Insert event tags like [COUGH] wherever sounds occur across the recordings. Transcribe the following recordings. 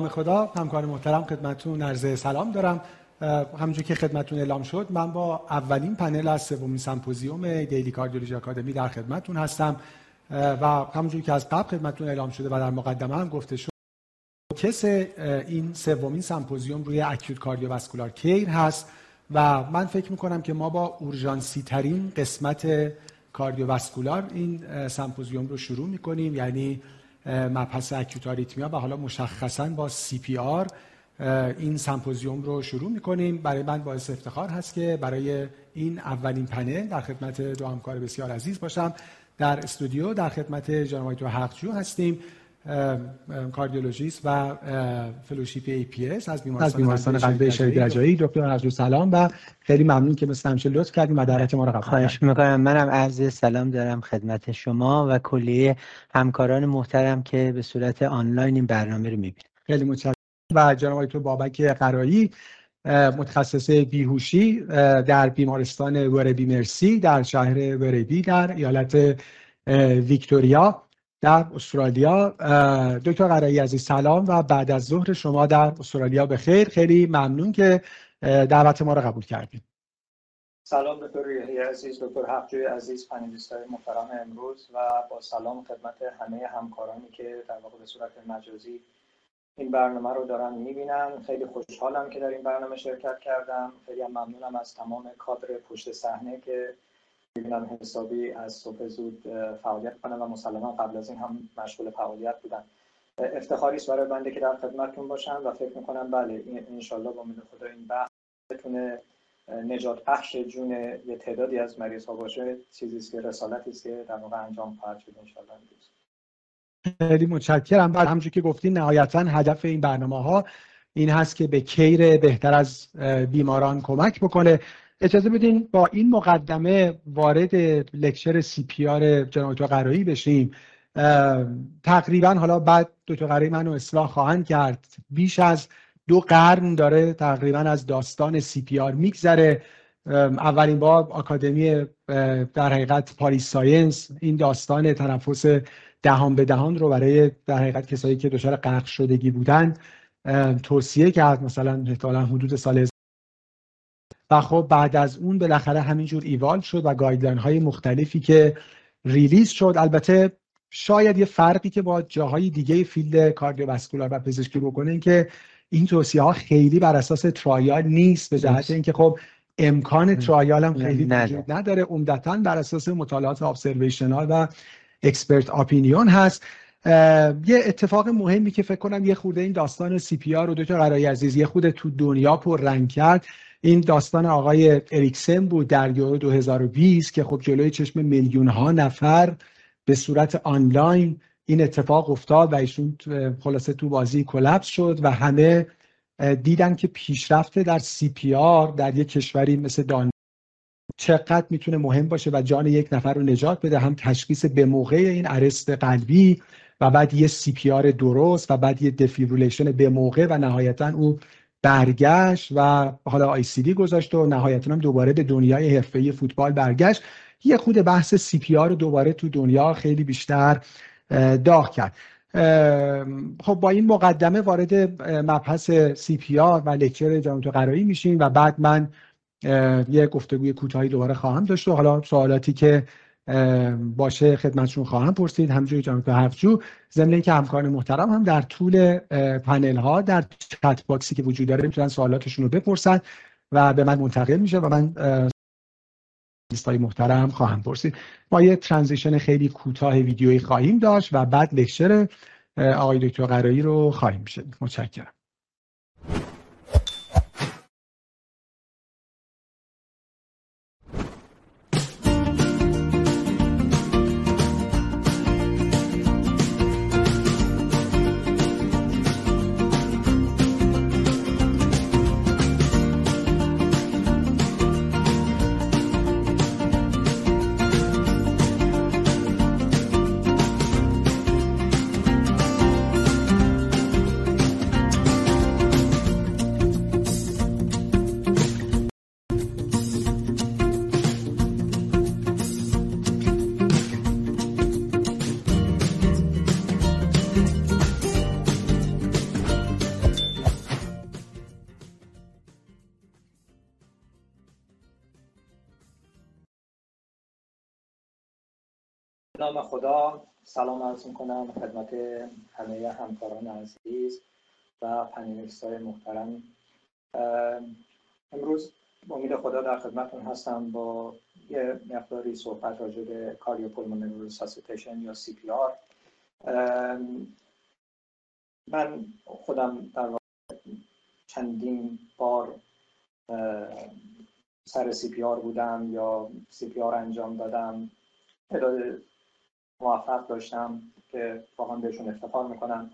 نام خدا همکار محترم خدمتون عرض سلام دارم. همونجور که خدمتون اعلام شد من با اولین پنل از سومین سمپوزیوم Daily Cardiology Academy در خدمتون هستم. و همونجور که از قبل خدمتون اعلام شده و در مقدمه هم گفته شد فوکس این سومین سمپوزیوم روی acute cardiovascular care هست. و من فکر می‌کنم که ما با اورژانسی ترین قسمت cardiovascular این سمپوزیوم رو شروع می‌کنیم. یعنی مبحث acute arrhythmia و حالا مشخصا با CPR این سمپوزیوم رو شروع می‌کنیم. برای من باعث افتخار هست که برای این اولین پنل در خدمت دو همکار بسیار عزیز باشم. در استودیو در خدمت جناب حقجو هستیم. کاردیولوژیست و فلوشیپ EPS از بیمارستان, از بیمارستان قلبی شهید رجایی دکتر حقجو سلام و خیلی ممنون که مثل همیشه لطف کردیم و دعوت ما رو قبول خواهش می‌کنم. منم عرض سلام دارم خدمت شما و کلیه همکاران محترم که به صورت آنلاین این برنامه رو می‌بینن خیلی متشکرم. و جناب تو بابک قرایی متخصص بیهوشی در بیمارستان وربی مرسی در شهر وربی در ایالت ویکتوریا. در استرالیا دکتر قرایی عزیز سلام و بعد از ظهر شما در استرالیا به خیر خیلی ممنون که دعوت ما رو قبول کردیم سلام دکتر یحیی عزیز دکتر حقجوی عزیز پنلیست های محترم امروز و با سلام خدمت همه همکارانی که در واقع به صورت مجازی این برنامه رو دارن می‌بینن. خیلی خوشحالم که در این برنامه شرکت کردم. خیلی ممنونم از تمام کادر پشت صحنه که می‌بینم حسابی از صبح زود فعالیت کنم و مسلما قبل از این هم مشغول فعالیت بودم. افتخاری است برای بنده که در خدمتتون باشم و فکر می‌کنم بله انشالله با امید خدا این بحث بتونه نجات بخش جون یه تعدادی از مریض ها باشه چیزی است که رسالتی است که در واقع انجام خواهد شد انشالله خیلی متشکرم. بعد همونجور که گفتین نهایتا هدف این برنامه ها این هست که به کیر بهتر از بیماران کمک بکنه. اجازه بدین با این مقدمه وارد لکچر سی پی آر جناب قرایی بشیم. تقریبا حالا بعد دکتر قرایی منو اصلاح خواهند کرد. بیش از دو قرن داره تقریبا از داستان CPR میگذره اولین بار آکادمی در حقیقت Paris science این داستان تنفس دهان به دهان رو برای در حقیقت کسایی که دچار غرق شدگی بودن توصیه کرد. مثلا احتمالا حدود سال و خب بعد از اون بالاخره همینجور ایوال شد و guideline های مختلفی که release شد. البته شاید یه فرقی که با جاهای دیگه field cardiovascular و پزشکی بکنه این که این توصیه ها خیلی بر اساس trial نیست به جهت اینکه خب امکان trial هم خیلی وجود نداره. عمدتا بر اساس مطالعات observational و expert opinion هست. یه اتفاق مهمی که فکر کنم یه خورده این داستان سی پی آر رو دو تا قرای عزیز یه خورده تو دنیا پر رنگ کرد. این داستان آقای اریکسن بود در یورو 2020 که خب جلوی چشم میلیون ها نفر به صورت آنلاین این اتفاق افتاد و ایشون خلاصه تو بازی collapse شد و همه دیدن که پیشرفته در CPR در یک کشوری مثل دانمارک چقدر می‌تونه مهم باشه و جان یک نفر رو نجات بده هم تشخیص به موقع این arrest قلبی و بعد یه CPR درست و بعد یه defibrillation به موقع و نهایتا او برگشت و حالا ICD گذاشت و نهایتا هم دوباره به دنیای حرفه‌ای فوتبال برگشت. یه خود بحث CPR دوباره تو دنیا خیلی بیشتر داغ کرد. خب با این مقدمه وارد مبحث CPR و lecture جناب قرایی میشیم و بعد من یه گفتگوی کوتاهی دوباره خواهم داشت و حالا سوالاتی که باشه خدمتشون خواهم پرسید. همجوری جناب حقجو ضمن اینکه همکاران محترم هم در طول پنل ها در chat box ی که وجود داره می‌تونن سوالاتشون رو بپرسن و به من منتقل میشه و من لیستای محترم خواهم پرسید. ما یه ترانزیشن خیلی کوتاه ویدیویی خواهیم داشت و بعد لکچر آقای دکتر قرایی رو خواهیم شد متشکرم. نام خدا. سلام عرض کنم خدمت همه همکاران عزیز و panelist های محترم امروز امید خدا در خدمتون هستم با یه مقداری صحبت راجع به cardiopulmonary resuscitation یا CPR من خودم در چندین بار سر CPR بودم یا CPR انجام دادم. تعداد موفق داشتم که واقعا بهشون افتخار می‌کنم.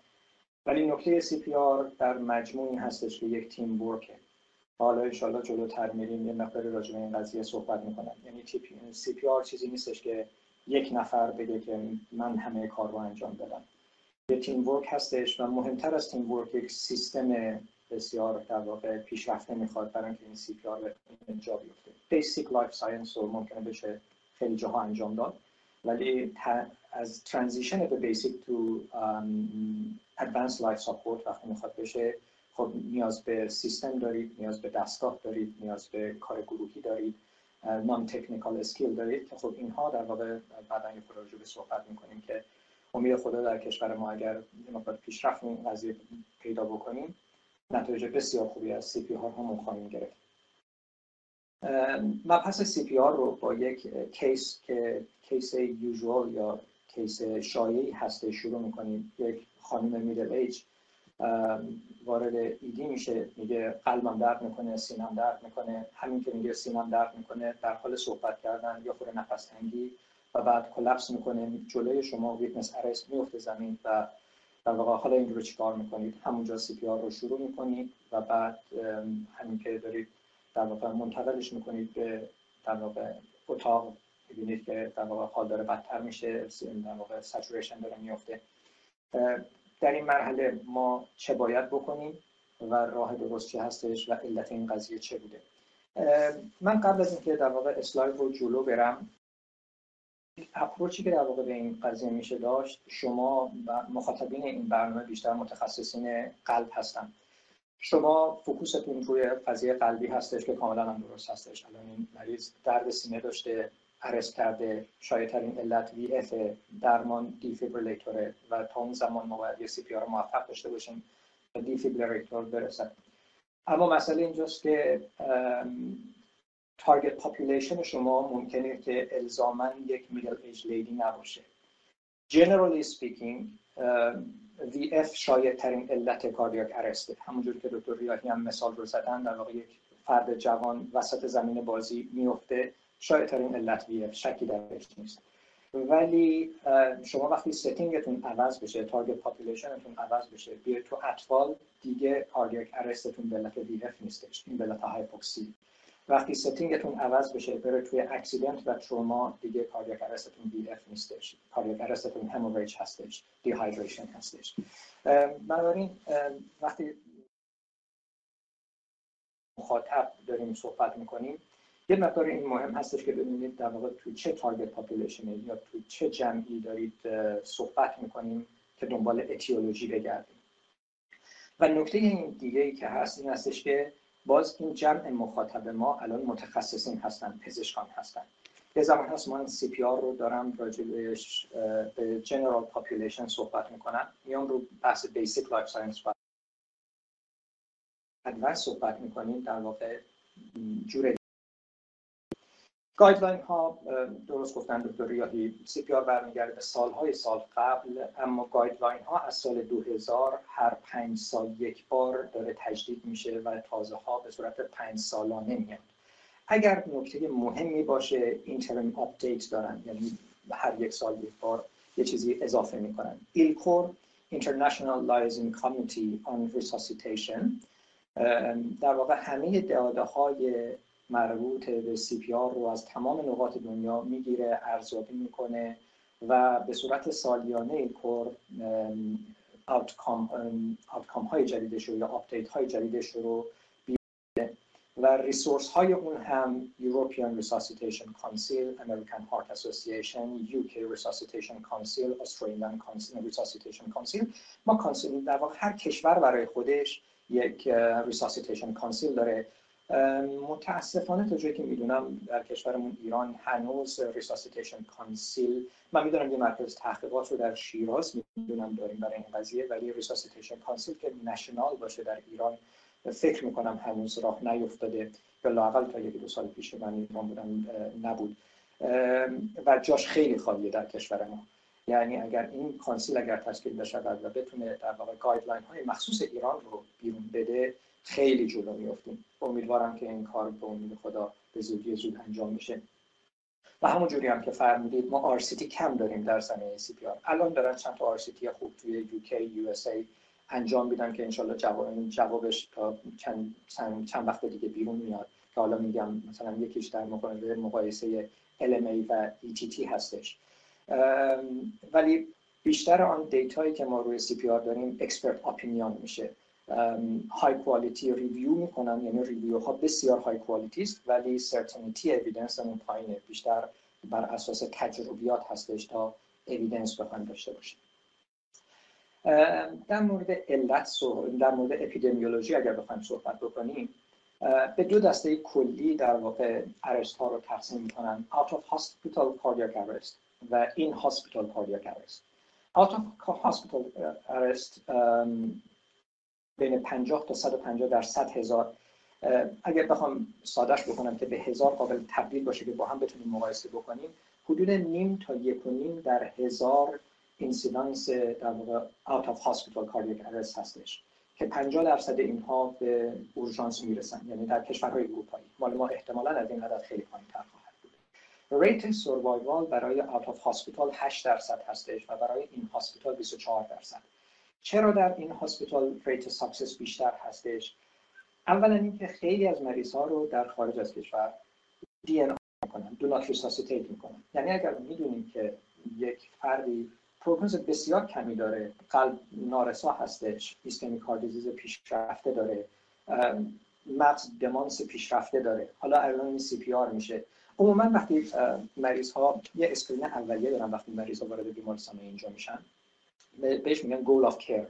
ولی نکته CPR در مجموعی هستش که یک team work ه حالا انشالله جلوتر میریم یه مقداری راجع به این قضیه صحبت می‌کنم. یعنی CPR چیزی نیستش که یک نفر بگه که من همه کار رو انجام دادم. یه team work هستش و مهمتر از team work یک سیستم بسیار در واقع پیشرفته می‌خواد برای اینکه این CPR جا بیفته. basic life science رو ممکنه بشه خیلی جاها انجام داد. ولی از transition به basic to advanced life support وقتی می‌خواد بشه خب نیاز به سیستم دارید نیاز به دستگاه دارید نیاز به کار گروهی دارید non-technical skill دارید که خب اینها در واقع بعدا یه پروژه به صحبت می‌کنیم که امید خدا در کشور ما اگر مقدار پیشرفت این قضیه پیدا بکنیم نتایج بسیار خوبی از CPR هم خواهیم گرفت. مبحث CPR رو با یک case که case usual یا case شایعی هسته شروع می‌کنیم. یک خانم middle age وارد ED میشه میگه قلبم درد می‌کنه سینم درد می‌کنه. همین که میگه سینم درد می‌کنه در حال صحبت کردن یا خود نفس تنگی و بعد collapse می‌کنه. جلوی شما witnessed arrest میفته زمین و در واقع حالا این رو چیکار می‌کنید؟ همونجا CPR رو شروع می‌کنید و بعد همین که دارید در واقع منتقلش می‌کنید به در واقع اتاق ببینید که در واقع حال داره بدتر میشه در واقع saturation داره میفته در این مرحله ما چه باید بکنیم و راه درست چه هستش و علت این قضیه چه بوده؟ من قبل از اینکه در واقع اسلاید رو جلو برم approach ی که در واقع به این قضیه میشه داشت شما و مخاطبین این برنامه بیشتر متخصصین قلب هستن. شما focus تون روی قضیه قلبی هستش که کاملا هم درست هستش. الان این مریض درد سینه داشته arrest کرده شاید ترین علت VF درمان defibrillator ه و تا اون زمان ما باید یه CPR موفق داشته باشیم و defibrillator برسد. اما مسئله اینجاست که target population شما ممکنه که الزاما یک middle age lady نباشه. Generally speaking VF شاید ترین علت cardiac arrest ه همونجور که دکتر ریاهی هم مثال رو زدن در واقع یک فرد جوان وسط زمین بازی میفته. شاید ترین علت VF شکی درش نیست. ولی شما وقتی setting تون عوض بشه target population تون عوض بشه بیاید تو اطفال دیگه cardiac arrest تون به علت VF نیستش. این به علت hypoxy وقتی setting تون عوض بشه بره توی accident و تروما دیگه cardiac arrest تون VF نیستش cardiac hemorrhage هستش. dehydration هستش. بنابراین وقتی مخاطب داریم صحبت می‌کنیم یه مقدار این مهم هستش که ببینید در واقع تو چه target population ی یا تو چه جمعی دارید صحبت می‌کنیم که دنبال etiology بگردیم. و نکته این دیگه ای که هست این هستش که باز این جمع مخاطب ما الان متخصصین هستن پزشکان هستن. یه زمان هست من CPR رو دارم راجع به general population صحبت می‌کنم. میام رو بحث basic life support صحبت می‌کنیم. در واقع جور guideline ها درست گفتن دکتر ریاهی CPR برمیگرده به سالهای سال قبل اما guideline ها از سال 2000 هر پنج سال یک بار داره تجدید میشه و تازه ها به صورت پنج سالانه میاد اگر نکته مهمی باشه interim update دارن یعنی هر یک سال یک بار یه چیزی اضافه می‌کنن. ILCOR International Liaison Committee on Resuscitation در واقع همه داده های مربوط به CPR رو از تمام نقاط دنیا می‌گیره ارزیابی می‌کنه و به صورت سالیانه core outcome های جدیدش رو یا update های جدیدش رو بیاره. و resource های اون هم European Resuscitation Council, American Heart Association, UK Resuscitation Council, Australian Resuscitation Council. ما council در واقع هر کشور برای خودش یک Resuscitation Council داره. متاسفانه تا جایی که می‌دونم در کشورمون ایران هنوز Resuscitation Council من می‌دونم یه مرکز تحقیقات رو در شیراز می‌دونم داریم برای این قضیه ولی Resuscitation Council که national باشه در ایران فکر می‌کنم هنوز راه نیفتاده یا لاقل تا یکی دو سال پیش من ایران بودم نبود. و جاش خیلی خالیه در کشور ما. یعنی اگر این council اگر تشکیل بشود و بتونه در واقع guideline های مخصوص ایران رو بیرون بده خیلی جلو میفتیم امیدوارم که این کار به امید خدا به زودی زود انجام بشه. و همون جوری هم که فرمودید ما RCT کم داریم در زمینه CPR الان دارن چند تا RCT خوب توی UK USA انجام میدن که انشالله جواب جوابش تا چند, چند وقت دیگه بیرون میاد. که حالا میگم مثلا یکیش در مقایسه LMA و ETT هستش. ولی بیشتر آن data یی که ما روی CPR داریم expert opinion میشه. high quality review می‌کنن. یعنی review ها بسیار high quality است ولی certainty evidence اون پایینه. بیشتر بر اساس تجربیات هستش تا evidence بخوایم داشته باشیم. در مورد علت در مورد اپیدمیولوژی اگر بخوایم صحبت بکنیم به دو دسته کلی در واقع ارست ها رو تقسیم می‌کنن. Out of hospital cardiac arrest و in hospital cardiac arrest. Out of hospital arrest بین 50 تا 150 در 100 هزار اگر بخوام سادش بکنم که به هزار قابل تبدیل باشه که با هم بتونیم مقایسه بکنیم حدود نیم تا یک و نیم در هزار اینسیدنس در واقع out of hospital cardiac arrest هستش که 50 درصد اینها به اورژانس می‌رسن یعنی در کشورهای اروپایی. مال ما احتمالا از این عدد خیلی پایین تر خواهد بود. rate survival برای out of hospital 8 درصد هستش و برای in hospital 24 درصد. چرا در in hospital rate success بیشتر هستش؟ اولا اینکه خیلی از مریض ها رو در خارج از کشور DNR می‌کنن do not resuscitate می‌کنن. یعنی اگر می‌دونیم که یک فردی prognose بسیار کمی داره قلب نارسا هستش ischemic heart disease پیشرفته داره مغز دمانس پیشرفته داره حالا الان CPR میشه. عموما وقتی مریض ها یه screen اولیه دارن وقتی مریض ها وارد بیمارستان اینجا میشن بهش میگن goal of care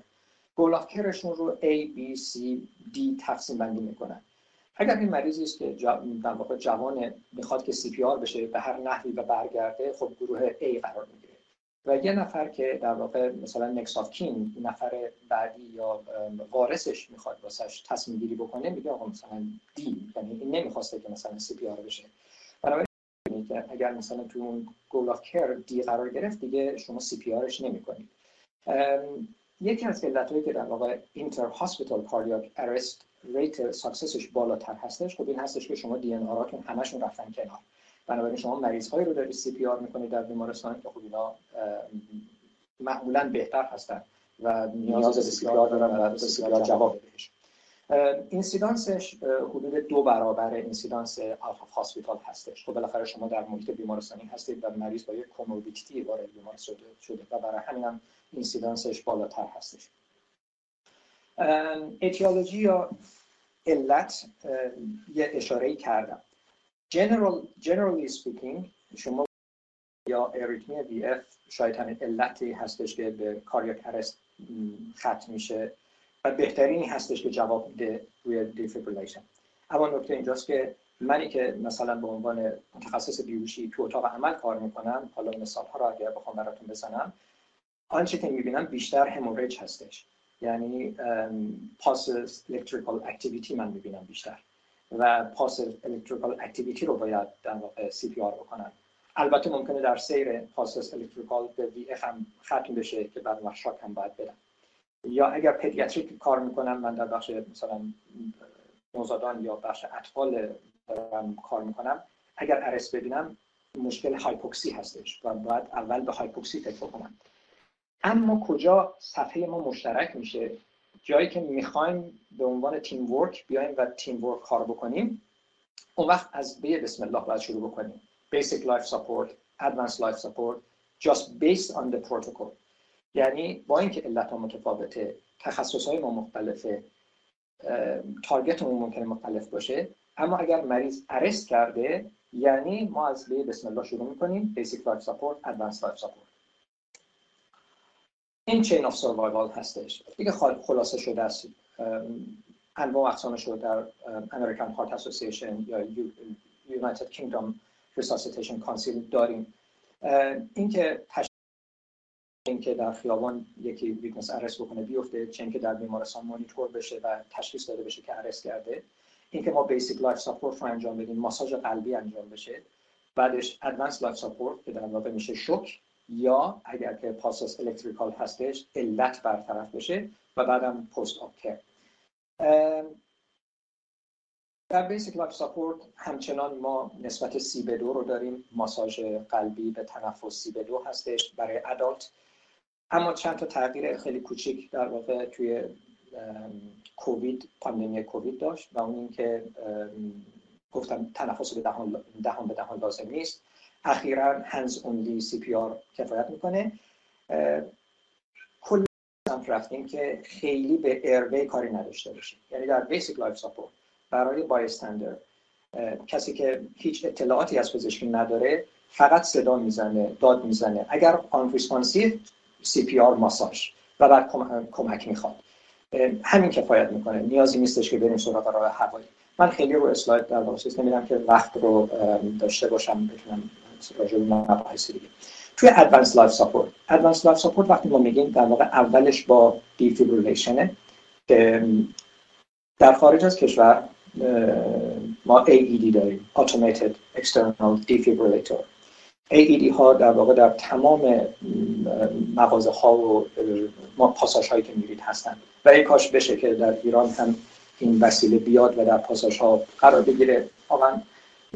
goal of care شون رو A, B, C, D تقسیم بندی می‌کنن. اگر این مریضی است که در واقع جوان می‌خواد که CPR بشه به هر نحوی و برگرده خب گروه A قرار می‌گیره. و یه نفر که در واقع مثلا next of kin نفر بعدی یا وارثش می‌خواد واسش تصمیم گیری بکنه میگه آقا مثلا DNR یعنی این نمی‌خواسته که مثلا CPR بشه. بنابراین اگر مثلا تو اون goal of care D قرار گرفت دیگه شما CPR ش نمی‌کنید. یکی از علتهایی که در واقع intra hospital cardiac arrest rate success ش بالاتر هستش خب این هستش که شما DNR اتون همشون رفتن کنار. بنابراین شما مریض هایی رو دارید CPR می‌کنید در بیمارستان که خب اینا معمولا بهتر هستن و نیاز به CPR دارن و CPR جواب بهش. incidence ش حدود دو برابر incidence out of hospital هستش. خب بالاخره شما در محیط بیمارستانی هستید و مریض با یک comorbidity وارد بیمار شده و برای همین هم incidence ش بالاتر هستش. etiology یا علت یه اشاره کردم. General, generally speaking شما یا اریتمی VF شاید همین علتی هستش که به cardiac arrest ختم میشه. بهترینی هستش که جواب میده روی defibrillation اما نکته اینجاست که منی که مثلا به عنوان متخصص بیهوشی تو اتاق عمل کار می‌کنم حالا مثال ها رو اگر بخوام براتون بزنم آنچه که می‌بینم بیشتر hemorrhage هستش. یعنی pulseless electrical activity من می‌بینم بیشتر. و pulseless electrical activity رو باید در واقع CPR بکنن البته ممکنه در سیر pulseless electrical به VF هم ختم بشه که بعد shock هم باید بدم. یا اگر pediatric کار می‌کنم من در بخش مثلا نوزادان یا بخش اطفال دارم کار می‌کنم اگر arrest ببینم مشکل hypoxy هستش و باید اول به هایپوکسی فکر بکنم. اما کجا صفحه ما مشترک میشه؟ جایی که می‌خوایم به عنوان تیم ورک بیایم و تیم ورک کار بکنیم اون وقت از به بسم الله باید شروع بکنیم. Basic life support advanced life support just based on the protocol. یعنی با اینکه علت ها متفاوته تخصص های ما مختلفه تارگت ما ممکنه مختلف باشه اما اگر مریض ارست کرده یعنی ما از به بسم الله شروع می‌کنیم basic life support advanced life support. این chain of survival هستش. دیگه خلاصه شده است. انواع اقسامش رو در American Heart Association یا United Kingdom Resuscitation Council داریم. اینکه اینکه در خیابان یکی witness arrest بکنه بیفته چه اینکه در بیمارستان مانیتور بشه و تشخیص داده بشه که arrest کرده. اینکه ما basic life support رو انجام بدیم ماساژ قلبی انجام بشه. بعدش advanced life support که در واقع میشه شوک یا اگر که pulseless electrical هستش علت برطرف بشه و بعدم post-op در basic life support همچنان ما نسبت سی به دو رو داریم. ماساژ قلبی به تنفس سی به دو هستش. برای adult اما چند تا تغییر خیلی کوچیک در واقع توی کووید پاندمی کووید داشت و اون اینکه گفتم تنفس به دهان, دهان به دهان لازم نیست. اخیرا hands only CPR کفایت می‌کنه. کلا گفتیم که خیلی به airway کاری نداشته باشیم. یعنی در basic life support برای bystander کسی که هیچ اطلاعاتی از پزشکی نداره فقط صدا می‌زنه داد می‌زنه. اگر unresponsive CPR ماساژ و بعد کمک می‌خواد. همین کفایت می‌کنه. نیازی نیستش که بریم سراغ راه هوایی. من خیلی رو اسلاید در واقع نمیرم که وقت رو داشته باشم بتونم راجع به مباحث دیگه. توی advanced life support advanced life support وقتی ما میگیم در واقع اولش با defibrillation ه در خارج از کشور ما AED داریم. Automated External Defibrillator. AED ها در واقع در تمام مغازه ها و پاساژ هایی که میرید هستن و ای کاش بشه که در ایران هم این وسیله بیاد و در پاساژ ها قرار بگیره. واقعا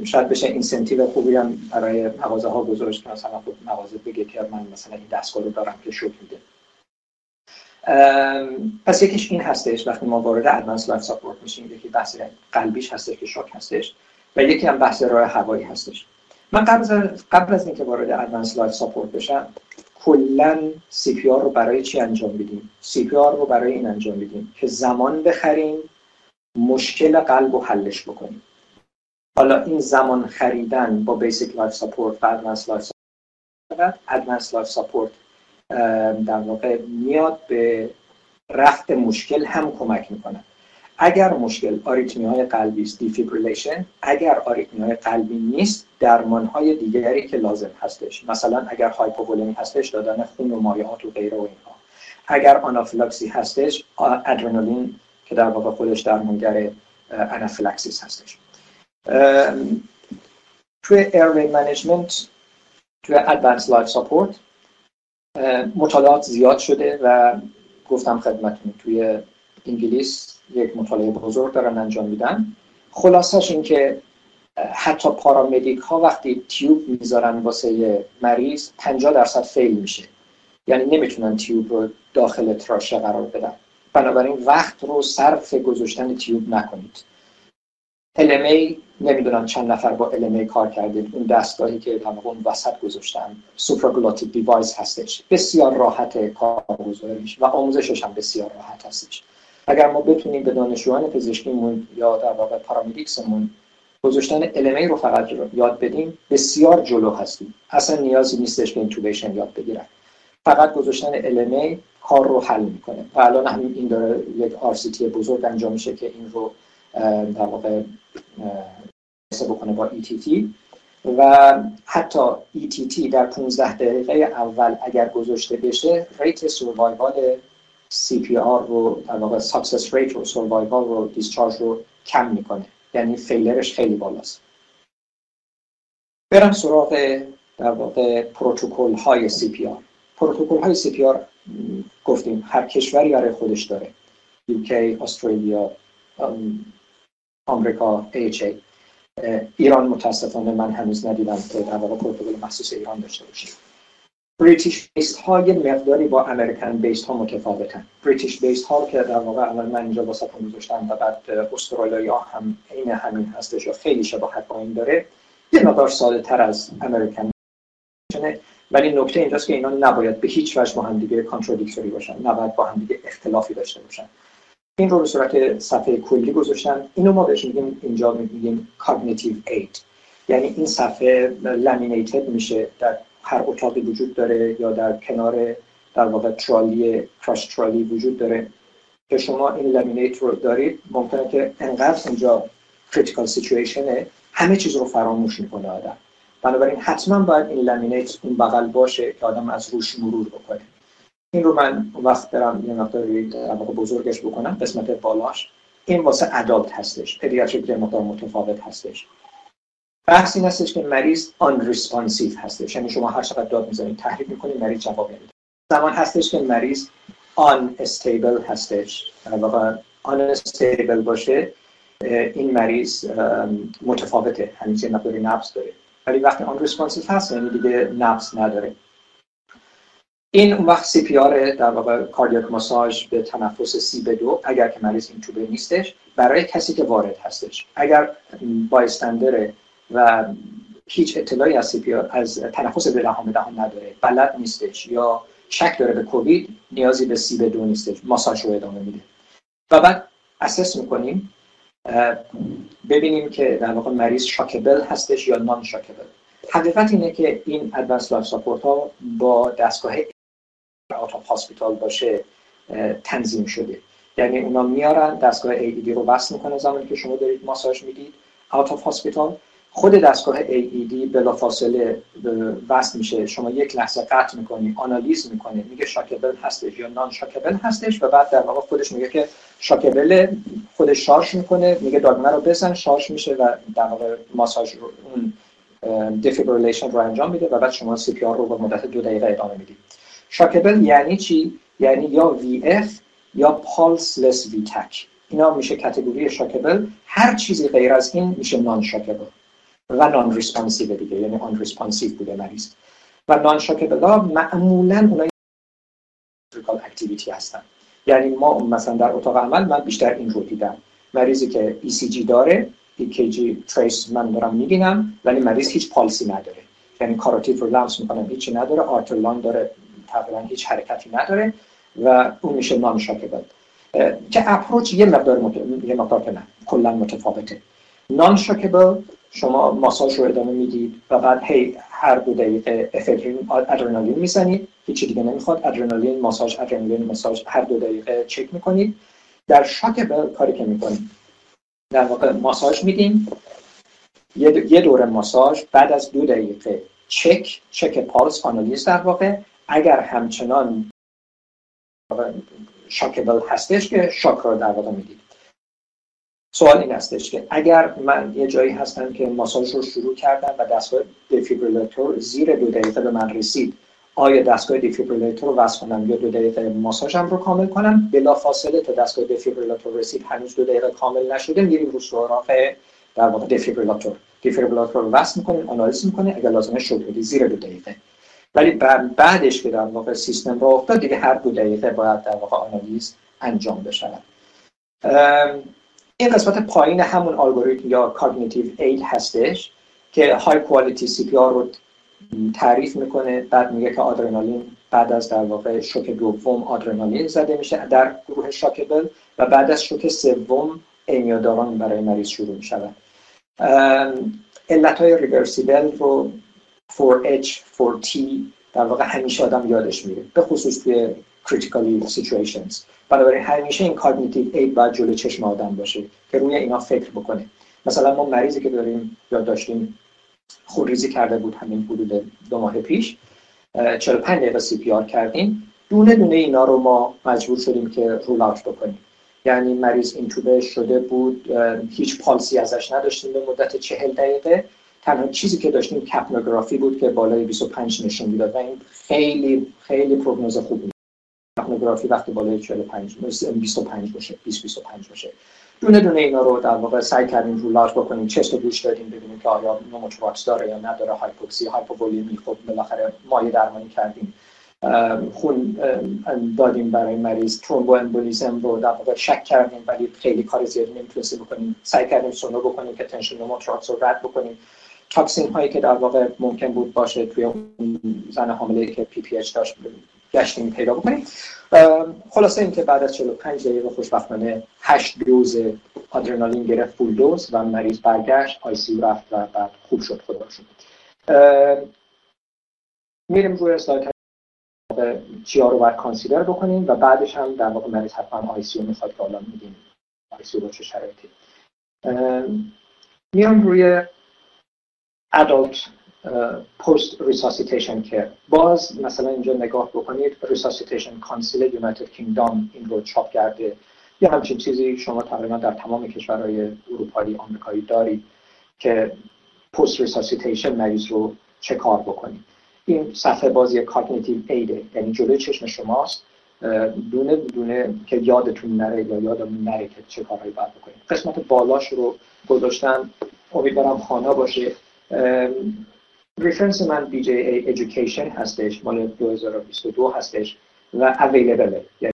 شاید بشه incentive خوبی هم برای مغازه ها گذاشت که مثلا خود مغازه بگه که من مثلا این دستگاه رو دارم که شوک میده. پس یکیش این هستش وقتی ما وارد advanced life support میشیم. یکی بحث قلبیش هستش که شوک هستش و یکی هم بحث راه هوایی هستش. من قبل از قبل از اینکه وارد advanced life support بشم کلا CPR رو برای چی انجام بدیم CPR رو برای این انجام بدیم که زمان بخریم مشکل قلب رو حلش بکنیم. حالا این زمان خریدن با basic life support و advanced life support advanced life support در واقع میاد به رفع مشکل هم کمک می‌کنه. اگر مشکل آریتمی های قلبی است defibrillation اگر آریتمی های قلبی نیست درمان های دیگری که لازم هستش. مثلا اگر hypovolemi هستش دادن خون و مایعات و غیره و اینها. اگر آنافیلاکسی هستش آدرنالین که در واقع خودش درمانگر anaphylaxis هستش. توی airway management توی advanced life support مطالعات زیاد شده و گفتم خدمتتون توی انگلیس یک مطالعه بزرگ دارن انجام میدن. خلاصش این که حتی paramedic ها وقتی tube می‌ذارن واسه مریض 50 درصد fail میشه. یعنی نمی‌تونن tube رو داخل تراشه قرار بدن. بنابراین وقت رو صرف گذاشتن tube نکنید. LMA نمی‌دونم چند نفر با LMA کار کردید. اون دستگاهی که در اون وسط گذاشتن supraglottic device هستش. بسیار راحت کارگذاریش و آموزشش هم بسیار راحت هستش. اگر ما بتونیم به دانشجویان پزشکیمون یا در واقع paramedics مون گذاشتن LMA رو فقط یاد بدیم بسیار جلو هستیم. اصلا نیازی نیستش که intubation یاد بگیرن. فقط گذاشتن LMA کار رو حل می‌کنه. و الان همین این داره یک RCT بزرگ انجام میشه که این رو در واقع بکنه با ETT و حتی ETT در 15 دقیقه اول اگر گذاشته بشه rate survival CPR رو در واقع success rate رو survival رو discharge رو کم می‌کنه. یعنی failure ش خیلی بالاست. برم سراغ در واقع پروتکل های CPR پروتکل های CPR گفتیم هر کشوری برای خودش داره. UK، استرالیا، آمریکا AHA ایران متاسفانه من هنوز ندیدم که در واقع پروتکل مخصوص ایران داشته باشه. بریتیش بیست ها یه مقداری با امریکن بیست ها متفاوتن بریتیش بیست ها که در واقع اول من اینجا سپون گذاشتم و بعد استرالیا هم عین همین هستش و خیلی شباهت با این داره یه مقدار ساده تر از امریکن ولی نکته اینجاست که اینا نباید به هیچ وجه با هم دیگه کانترادیکتوری باشن نباید با هم دیگه اختلافی داشته باشن. این رو به صورت صفحه کلی گذاشتن. اینو ما بهش میگیم اینجا میگیم cognitive aid. یعنی این صفحه لامینیتد میشه در هر اتاقی وجود داره یا در کنار در واقع ترالی کراش ترالی وجود داره. که شما این لامینیت رو دارید ممکنه که انقدر اینجا critical situation ه همه چیز رو فراموش می‌کنه آدم. بنابراین حتما باید این laminate این بغل باشه که آدم از روش مرور بکنه. این رو من وقت برم یه مقداری بزرگش بکنم قسمت بالاش. این واسه adult هستش pediatric مقدار متفاوت هستش. بحث این هستش که مریض unresponsive هستش. یعنی شما هر چقدر داد می‌زنید تحریک می‌کنید مریض جواب نمیده. زمان هستش که مریض unstable هستش. واقعا unstable باشه این مریض متفاوته. همیشه مقداری نبض داره. ولی وقتی unresponsive هست یعنی دیگه نبض نداره. این اون وقت CPR در واقع cardiac massage به تنفس سی به دو اگر که مریض اینتوبه نیستش برای کسی که وارد هستش. اگر bystander ه و هیچ اطلاعی از سی از تنفس به دهان دهان نداره. بلد نیستش یا شک داره به کووید نیازی به سی به دو نیستش. ماساژ رو ادامه میده. و بعد assess می‌کنیم ببینیم که در واقع مریض shockable هستش یا non-shockable حقیقت اینه که این advanced life support ها با دستگاه out of hospital باشه تنظیم شده. یعنی اونا میارن دستگاه AED رو وصل می‌کنه زمانی که شما دارید ماساژ می‌دید. out of hospital خود دستگاه AED بلافاصله وصل میشه. شما یک لحظه قطع می‌کنی آنالیز می‌کنه میگه shockable هستش یا non-shockable هستش و بعد در واقع خودش میگه که shockable خودش شارژ می‌کنه. میگه دکمه رو بزن شارژ میشه و در واقع ماساژ رو اون defibrillation رو انجام میده و بعد شما CPR رو با مدت دو دقیقه ادامه می‌دید shockable یعنی چی؟ یعنی یا VF یا pulseless V-tach اینا میشه category shockable. هر چیزی غیر از این میشه non-shockable و non-responsive دیگه یعنی unresponsive بوده مریض. و non-shockable ها معمولا اونایی activity هستن. یعنی ما مثلا در اتاق عمل من بیشتر این رو دیدم. مریضی که ECG داره EKG trace من دارم می‌بینم ولی مریض هیچ پالسی نداره. یعنی کاروتید رو لمس می‌کنم هیچی نداره. arterial line داره تقریبا هیچ حرکتی نداره و اون میشه non-shockable که approach یه مقدار مت... یه مقدار نه کلا متفاوته. non-shockable شما ماساژ رو ادامه می‌دید و بعد هی هر دو دقیقه اپی‌نفرین آدرنالین می‌زنید. هیچی دیگه نمی‌خواد. آدرنالین ماساژ آدرنالین ماساژ هر دو دقیقه چک می‌کنید. در شاکبل کاری که می‌کنید. در واقع ماساژ میدیم. یه دوره ماساژ بعد از دو دقیقه چک چک پالس آنالیز در واقع. اگر همچنان شاکبل هستش که شاک رو در واقع می‌دید. سوال این هستش که اگر من یه جایی هستم که ماساژ رو شروع کردم و دستگاه دفیبریلاتور زیر دو دقیقه به من رسید آیا دستگاه دفیبریلاتور رو وصل کنم یا دو دقیقه ماساژم رو کامل کنم؟ بلا فاصله تا دستگاه دفیبریلاتور رسید هنوز دو دقیقه کامل نشده میریم رو سراغ در واقع دفیبریلاتور دفیبریلاتور رو وصل می‌کنیم آنالیز می‌کنیم اگر لازمه شد زیر دو دقیقه. ولی بعدش که در واقع سیستم راه افتاد دیگه هر دو دقیقه باید در واقع آنالیز انجام بشود این قسمت پایین همون الگوریتم یا cognitive aid هستش که high quality CPR رو تعریف می‌کنه بعد میگه که آدرنالین بعد از در واقع شوک دوم آدرنالین زده میشه در گروه shockable و بعد از شوک سوم آمیودارون برای مریض شروع می‌شود. علت های reversible رو 4H 4T در واقع همیشه آدم یادش میره به خصوص توی critical situations. بنابراین همیشه این cognitive aid باید جلو چشم آدم باشه که روی اینا فکر بکنه. مثلا ما مریضی که داریم یاد داشتیم خونریزی کرده بود همین حدود دو ماه پیش 45 دقیقه CPR کردیم. دونه دونه اینا رو ما مجبور شدیم که rule out بکنیم. یعنی مریض اینتوبه شده بود هیچ پالسی ازش نداشتیم به مدت 40 دقیقه. تنها چیزی که داشتیم کپنوگرافی بود که بالای 25 نشون می‌داد و این خیلی خیلی پروگنوز خوب بود کپنوگرافی وقتی بالای 45 25 باشه 20 25 باشه. دونه دونه اینا رو در واقع سعی کردیم rule out بکنیم chest گوش دادیم ببینیم که آیا pneumothorax داره یا نداره هایپوکسی هایپوولیمی. خب بالاخره مایع درمانی کردیم. خون دادیم برای مریض. thromboembolism رو در واقع شک کردیم ولی خیلی کار زیادی نمی‌تونستیم بکنیم. سعی کردیم سونو بکنیم که tension pneumothorax رو رد بکنیم. toxin هایی که در واقع ممکن بود باشه توی زن حامله که PPH داشت گشتیم پیدا بکنیم. خلاصه اینکه بعد از 45 دقیقه خوشبختانه 8 دوز آدرنالین گرفت full dose و مریض برگشت ICU رفت و بعد خوب شد خدا شد میریم روی اسلاید واقع چیا رو باید consider بکنیم و بعدش هم در واقع مریض حتما ICU می‌خواد که میگیم ICU چه شرایطی؟ میام روی adult post resuscitation که باز مثلا اینجا نگاه بکنید Resuscitation Council United Kingdom این رو چاپ کرده. یا همچین چیزی شما تقریبا در تمام کشورهای اروپایی آمریکایی دارید که post resuscitation مریض رو چه کار بکنید. این صفحه بازی cognitive aid ه یعنی جلوی چشم شماست. دونه دونه که یادتون نره یا یادمون نره که چه کارهایی باید بکنید. قسمت بالاش رو گذاشتم امیدوارم خوانا باشه. reference من BJA Education هستش مال 2022 هستش و available. یعنی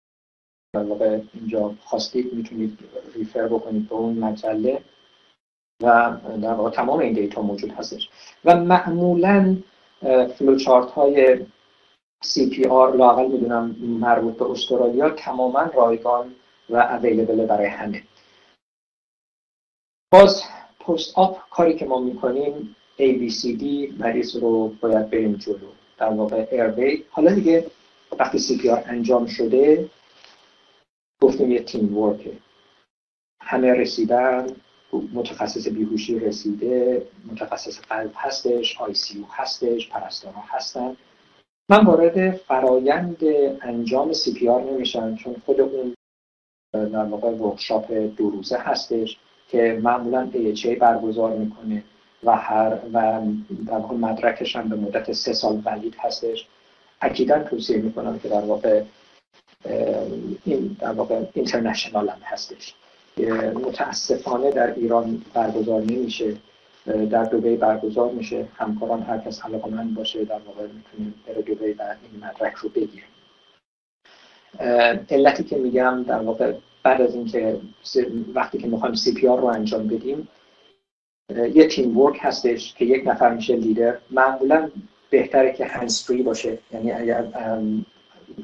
در واقع اینجا خواستید می‌تونید ریفر بکنید به اون مجله و در واقع تمام این دیتا موجود هستش. و معمولا فلوچارت های CPR لاقل می‌دونم مربوط به استرالیا تماما رایگان و اویلیبل برای همه. باز پست آپ کاری که ما می‌کنیم ABCD مریض رو باید بریم جلو. در واقع ایروی حالا دیگه وقتی CPR انجام شده گفتیم یه team work ه همه رسیدن متخصص بیهوشی رسیده متخصص قلب هستش ICU هستش پرستارا هستن. من وارد فرایند انجام CPR نمیشم چون خود اون در واقع workshop دو روزه هستش که معمولا AHA برگزار می‌کنه. و هر و در واقع مدرکش هم به مدت سه سال ولید هستش. اکیدا توصیه می‌کنم که در واقع این در واقع اینترنشنال هم هستش. متاسفانه در ایران برگزار نمیشه. در دوبه برگزار میشه. همکاران هر کس من باشه در واقع می‌تونیم بره دوبه و این مدرک رو بگیریم. علتی که میگم در واقع بعد از اینکه وقتی که می‌خوایم سی پی آر رو انجام بدیم یه team work هستش که یک نفر میشه لیدر معمولا بهتره که hands free باشه یعنی اگر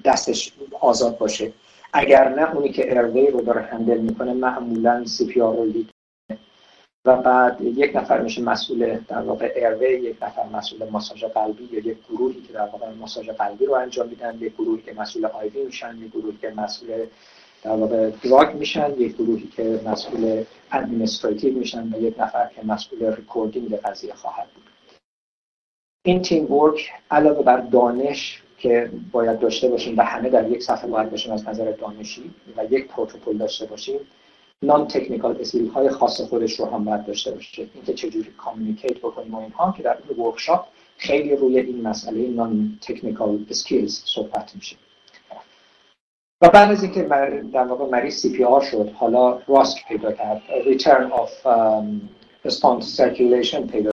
دستش آزاد باشه. اگر نه اونی که airway رو داره handle می‌کنه معمولا CPR رو و بعد یک نفر میشه مسئول در واقع airway یک نفر مسئول ماساژ قلبی یا یک گروهی که در واقع ماساژ قلبی رو انجام میدن یک گروهی که مسئول IV میشن یک گروهی که مسئول در واقع drug میشن یک گروهی که مسئول administrative میشن و یک نفر که مسئول recording قضیه خواهد بود. این team work علاوه بر دانش که باید داشته باشیم و همه در یک صفحه باید باشیم از نظر دانشی و یک پروتکل داشته باشیم non-technical skill های خاص خودش رو هم باید داشته باشه اینکه چجوری communicate بکنیم و اینها که در این workshop خیلی روی این مسئله non-technical skills صحبت میشه. و بعد از اینکه در واقع مریض CPR شد حالا ROSC پیدا کرد. return of spontaneous circulation پیدا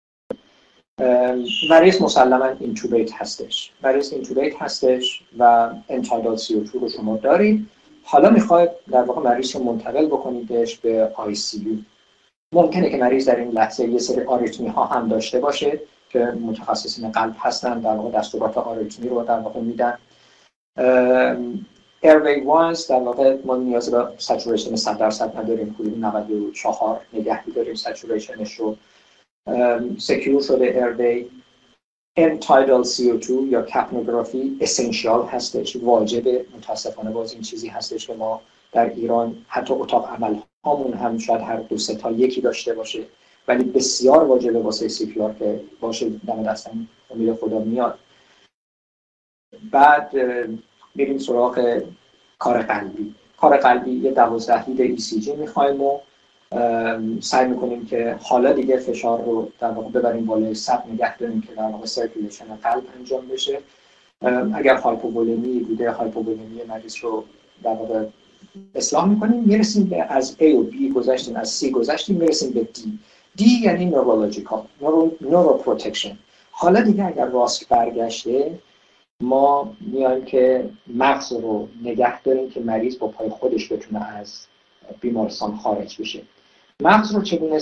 مریض مسلما intubate هستش. مریض intubate هستش و end-tidal CO2 رو شما دارید حالا می‌خواید در واقع مریض رو منتقل بکنیدش به ICU. ممکنه که مریض در این لحظه یه سری آریتمی ها هم داشته باشه که متخصصین قلب هستن در واقع دستورات آریتمی رو در واقع میدن. airway once در واقع ما نیاز به saturation 100 درصد نداریم. حدود 94 نگه میداریم saturation ش رو secure شده airway end-tidal CO2 یا capnography essential هستش. واجب متاسفانه باز این چیزی هستش که ما در ایران حتی اتاق عمل هامون هم شاید هر دو سه تا یکی داشته باشه. ولی بسیار واجبه واسه CPR که باشه. دم دستم امید خدا میاد. بعد میریم سراغ کار قلبی. کار قلبی یه دوازده lead ECG می‌خوایم و سعی می‌کنیم که حالا دیگه فشار رو در واقع ببریم بالای صد نگه داریم که در واقع circulation قلب انجام بشه. اگر hypovolemi بوده hypovolemi مریض رو در واقع اصلاح می‌کنیم می‌رسیم به از A و B گذشتیم از C گذشتیم می‌رسیم به D. D یعنی neurological neuroprotection حالا دیگه اگر ROSC برگشته ما میایم که مغز رو نگه داریم که مریض با پای خودش بتونه از بیمارستان خارج بشه. مغز رو چگونه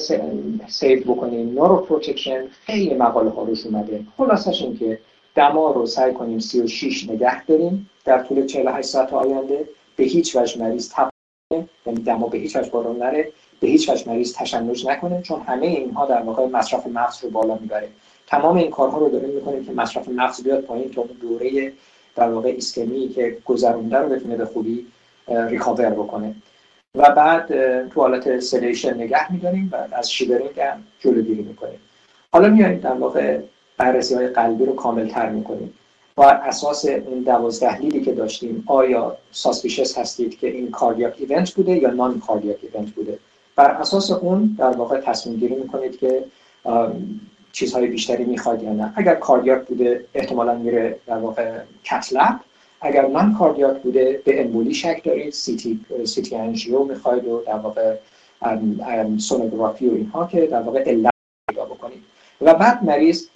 save بکنیم؟ neuroprotection خیلی مقاله ها روش اومده. خلاصش این که دما رو سعی کنیم 36 نگه داریم در طول 48 ساعت آینده. به هیچ وجه مریض تب یعنی دما به هیچ وجه بالا نره. به هیچ وجه مریض تشنج نکنه چون همه اینها در واقع مصرف مغز رو بالا می‌بره. تمام این کارها رو داریم می‌کنیم که مصرف مغز بیاد پایین تا دوره در واقع ایسکمی که گذرونده رو بتونه به خوبی recover بکنه. و بعد تو حالت sedation نگه میداریم و از shivering هم جلوگیری می‌کنیم. حالا میاییم در واقع بررسی های قلبی رو کامل تر می‌کنیم. و اساس اون دوازده lead ی که داشتیم آیا suspicious هستید که این cardiac event بوده یا non-cardiac event بوده؟ بر اساس اون در واقع تصمیم گیری می‌کنید که چیزهای بیشتری می‌خواید یا نه. اگر cardiac بوده احتمالا میره در واقع cath lab اگر non-cardiac بوده به امبولی شک دارید CT CT angio می‌خواید و در واقع سونوگرافی و اینها که در واقع علت پیدا بکنید. و بعد مریض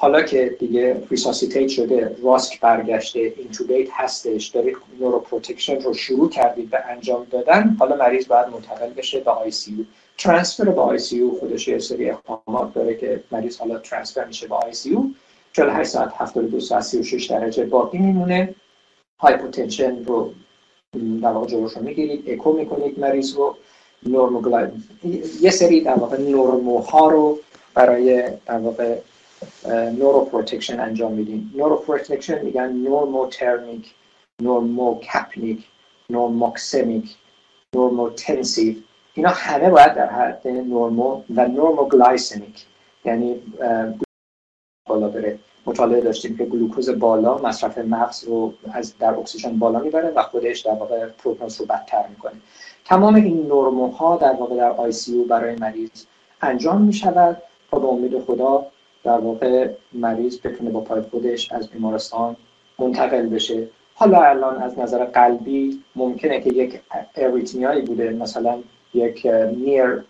حالا که دیگه resuscitate شده ROSC برگشته intubate هستش دارید neuroprotection رو شروع کردید به انجام دادن حالا مریض باید منتقل بشه به ICU transfer به ICU خودش یه سری اقدامات داره که مریض حالا transfer میشه به ICU 48 ساعت 72 ساعت 36 درجه باقی میمونه. hypotension رو در واقع جلوش رو می‌گیرید اکو می‌کنید مریض رو. normo یه سری در واقع normo ها رو برای در واقع neuroprotection انجام میدیم neuroprotection میگن normothermic normocapnic normoxemic normotensive اینا همه باید در حد normo و normoglycemic یعنی بالا بره. مطالعه داشتیم که گلوکوز بالا مصرف مغز رو از در اکسیژن بالا می‌بره و خودش در واقع prognose رو بدتر می‌کنه. تمام این normo ها در واقع در ICU برای مریض انجام می‌شود تا به امید خدا در واقع مریض بتونه با پای خودش از بیمارستان منتقل بشه. حالا الان از نظر قلبی ممکنه که یک اریتمیایی بوده. مثلا یک near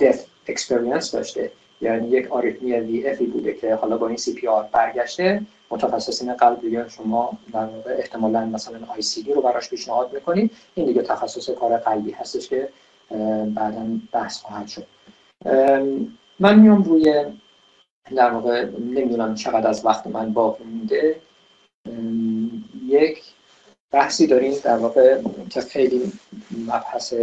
death experience داشته. یعنی یک آریتمی VF ی بوده که حالا با این CPR برگشته. متخصصین قلب دیگه شما در واقع احتمالا مثلا ICD رو براش پیشنهاد می‌کنید. این دیگه تخصص کار قلبی هستش که بعدا بحث خواهد شد. من میام روی در واقع نمی‌دونم چقدر از وقت من باقی مونده. یک بحثی داریم در واقع که خیلی مبحث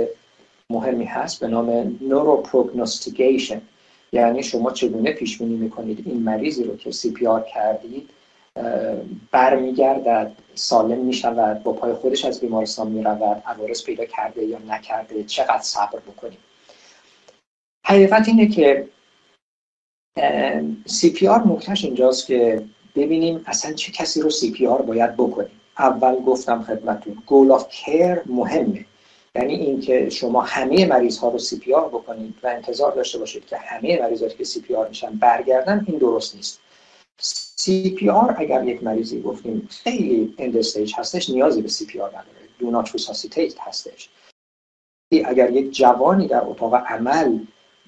مهمی هست به نام نوروپروگنوستیگیشن یعنی شما چگونه پیش بینی می‌کنید این مریضی رو که سی پی آر کردید برمیگردد سالم می‌شود با پای خودش از بیمارستان می‌رود عوارض پیدا کرده یا نکرده چقدر صبر بکنید؟ حقیقت اینه که CPR نکته‌ش اینجاست که ببینیم اصلا چه کسی رو CPR باید بکنیم. اول گفتم خدمتتون goal of care مهمه. یعنی اینکه شما همه مریض ها رو CPR بکنید و انتظار داشته باشید که همه مریضاتی که CPR میشن برگردن این درست نیست. CPR اگر یک مریضی گفتیم خیلی end stage هستش نیازی به CPR نداره. do not هستش. اگر یک جوانی در اتاق عمل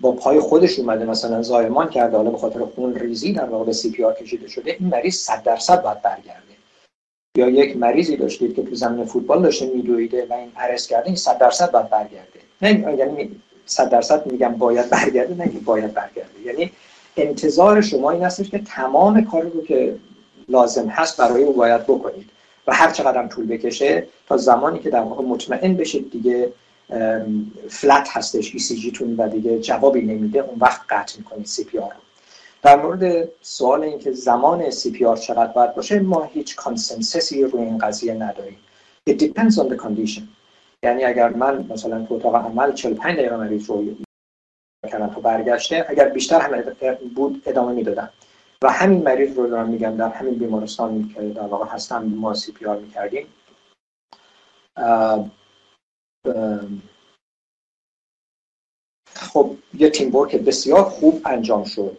با پای خودش اومده مثلا زایمان کرده حالا به خاطر خون ریزی در واقع به سی پی آر کشیده شده این مریض 100 درصد باید برگرده. یا یک مریضی داشتید که تو زمین فوتبال داشته میدویده و این ارس کرده این 100 درصد باید برگرده. نه یعنی 100 درصد میگم باید برگرده نه باید برگرده. یعنی انتظار شما این هستش که تمام کاری رو که لازم هست برای او باید بکنید. و هر چقدر طول بکشه تا زمانی که در واقع مطمئن بشید دیگه flat هستش ECG تون و دیگه جوابی نمیده اون وقت قطع می‌کنید CPR رو. در مورد سوال اینکه زمان CPR چقدر باید باشه ما هیچ consensus ی روی این قضیه نداریم. It depends on the condition. یعنی اگر من مثلا تو اتاق عمل 45 دقیقه مریض رو کردم تو برگشته اگر بیشتر هم بود ادامه می‌دادم. و همین مریض رو دارم میگم در همین بیمارستانی که در واقع هستم ما CPR می‌کردیم. خب یه teamwork بسیار خوب انجام شد.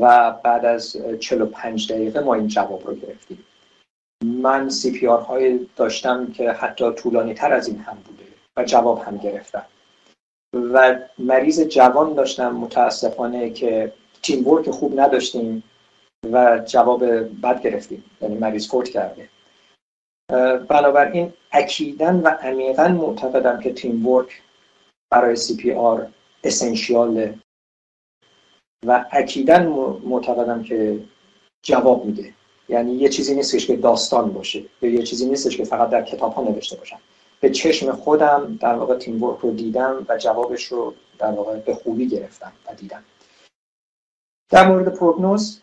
و بعد از 45 دقیقه ما این جواب رو گرفتیم. من CPR های داشتم که حتی طولانی تر از این هم بوده و جواب هم گرفتم. و مریض جوان داشتم متاسفانه که تیم ورک خوب نداشتیم و جواب بد گرفتیم یعنی مریض فوت کرده. بنابراین اکیدا و عمیقا معتقدم که تیم ورک برای سی پی آر اسنشیاله و اکیدا معتقدم که جواب میده. یعنی یه چیزی نیستش که داستان باشه. یه چیزی نیستش که فقط در کتاب ها نوشته باشن. به چشم خودم در واقع تیم رو دیدم و جوابش رو در واقع به خوبی گرفتم و دیدم. در مورد prognosis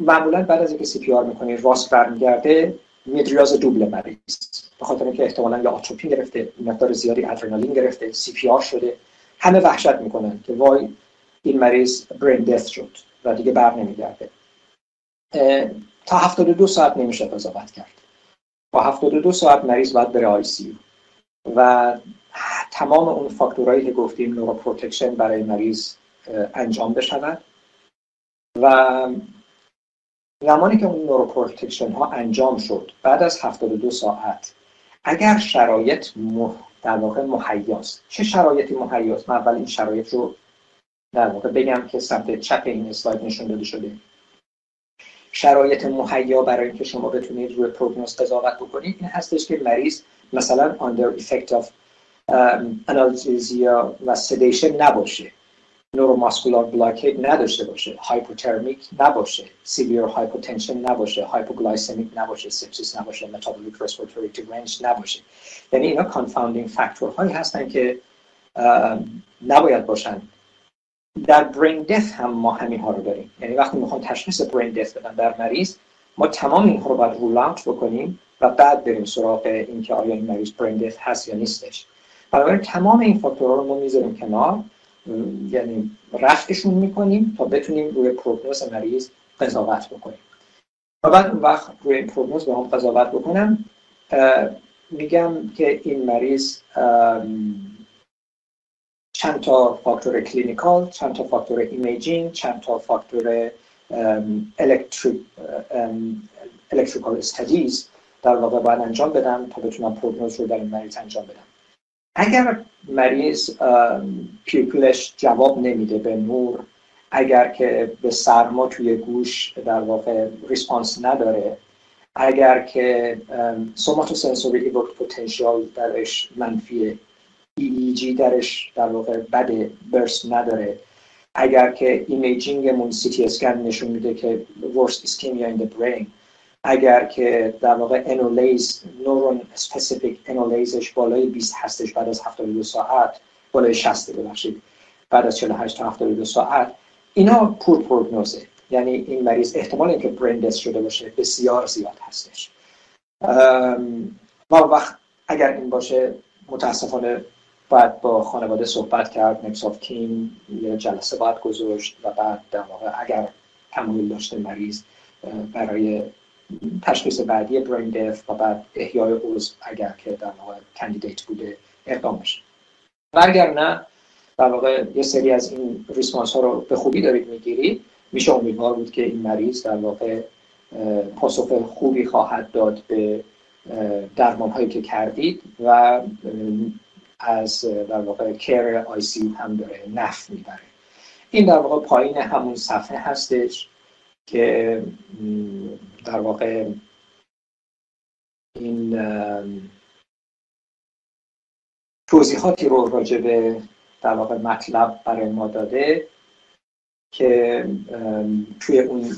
معمولا بعد از اینکه CPR می‌کنی ROSC برمیگرده mydriasis دوبل مریض. به خاطر اینکه احتمالا یا آتروپین گرفته مقدار زیادی ادرنالین گرفته CPR شده. همه وحشت می‌کنن که وای این مریض brain death شد و دیگه بر نمیگرده. تا 72 ساعت نمیشه قضاوت کرد. با 72 ساعت مریض باید بره ICU و تمام اون فاکتورهایی که گفتیم neuroprotection برای مریض انجام بشود. و زمانی که اون neuroprotection ها انجام شد بعد از 72 ساعت اگر شرایط در واقع مهیاست چه شرایطی مهیاست؟ من اول این شرایط رو در واقع بگم که سمت چپ این اسلاید نشون داده شده. شرایط مهیا برای اینکه شما بتونید روی prognosis قضاوت بکنید این هستش که مریض مثلا under effect of analgesia و sedation نباشه. neuromuscular blockade نداشته باشه. hypothermic نباشه. severe hypotension نباشه. hypoglycemic نباشه. sepsis نباشه. metabolic respiratory derangement نباشه. یعنی اینا confounding factor هایی هستن که نباید باشن. در brain death هم ما همین ها رو داریم. یعنی وقتی می‌خوام تشخیص brain death بدن در مریض ما تمام اینها رو باید rule out بکنیم و بعد بریم سراغ اینکه آیا این مریض brain death هست یا نیستش. بنابراین تمام این فاکتورها رو ما می‌ذاریم کنار. یعنی رفعشون می‌کنیم تا بتونیم روی prognosis مریض قضاوت بکنیم. و بعد اون وقت روی این prognosis به هم قضاوت بکنم میگم که این مریض چند تا فاکتور clinical چند تا فاکتور imaging چند تا فاکتور electrical studies در واقع باید انجام بدم تا بتونم prognosis رو در این مریض انجام بدم اگر مریض pupil ش جواب نمیده به نور اگر که به سرما توی گوش در واقع response نداره اگر که somatosensory potential درش منفیه EEG درش در واقع burst نداره. اگر که imaging مون سی تی اسکن نشون میده که ورست اسکیمیا این برین اگر که در واقع انولیز نورون اسپسیفیک انولیزش بالای 20 هستش بعد از 72 ساعت بالای 60 ببخشید بعد از 48 تا 72 ساعت اینا پور پروگنوزه یعنی این مریض احتمال اینکه برین شده باشه بسیار زیاد هستش. و وقت اگر این باشه متاسفانه باید با خانواده صحبت کرد نکس آف کین یه جلسه باید گذاشت و بعد در واقع اگر تمایل داشته مریض برای تشخیص بعدی برین دف و بعد احیای عضو اگر که در واقع کندیدیت بوده اقدام بشه. و اگر نه در واقع یه سری از این ریسپانس ها رو به خوبی دارید می‌گیرید. میشه امیدوار بود که این مریض در واقع پاسخ خوبی خواهد داد به درمان هایی که کردید و از در واقع کر آی سی هم داره نف می‌بره. این در واقع پایین همون صفحه هستش که در واقع این توضیحاتی رو راجع به در واقع مطلب برای ما داده که توی اون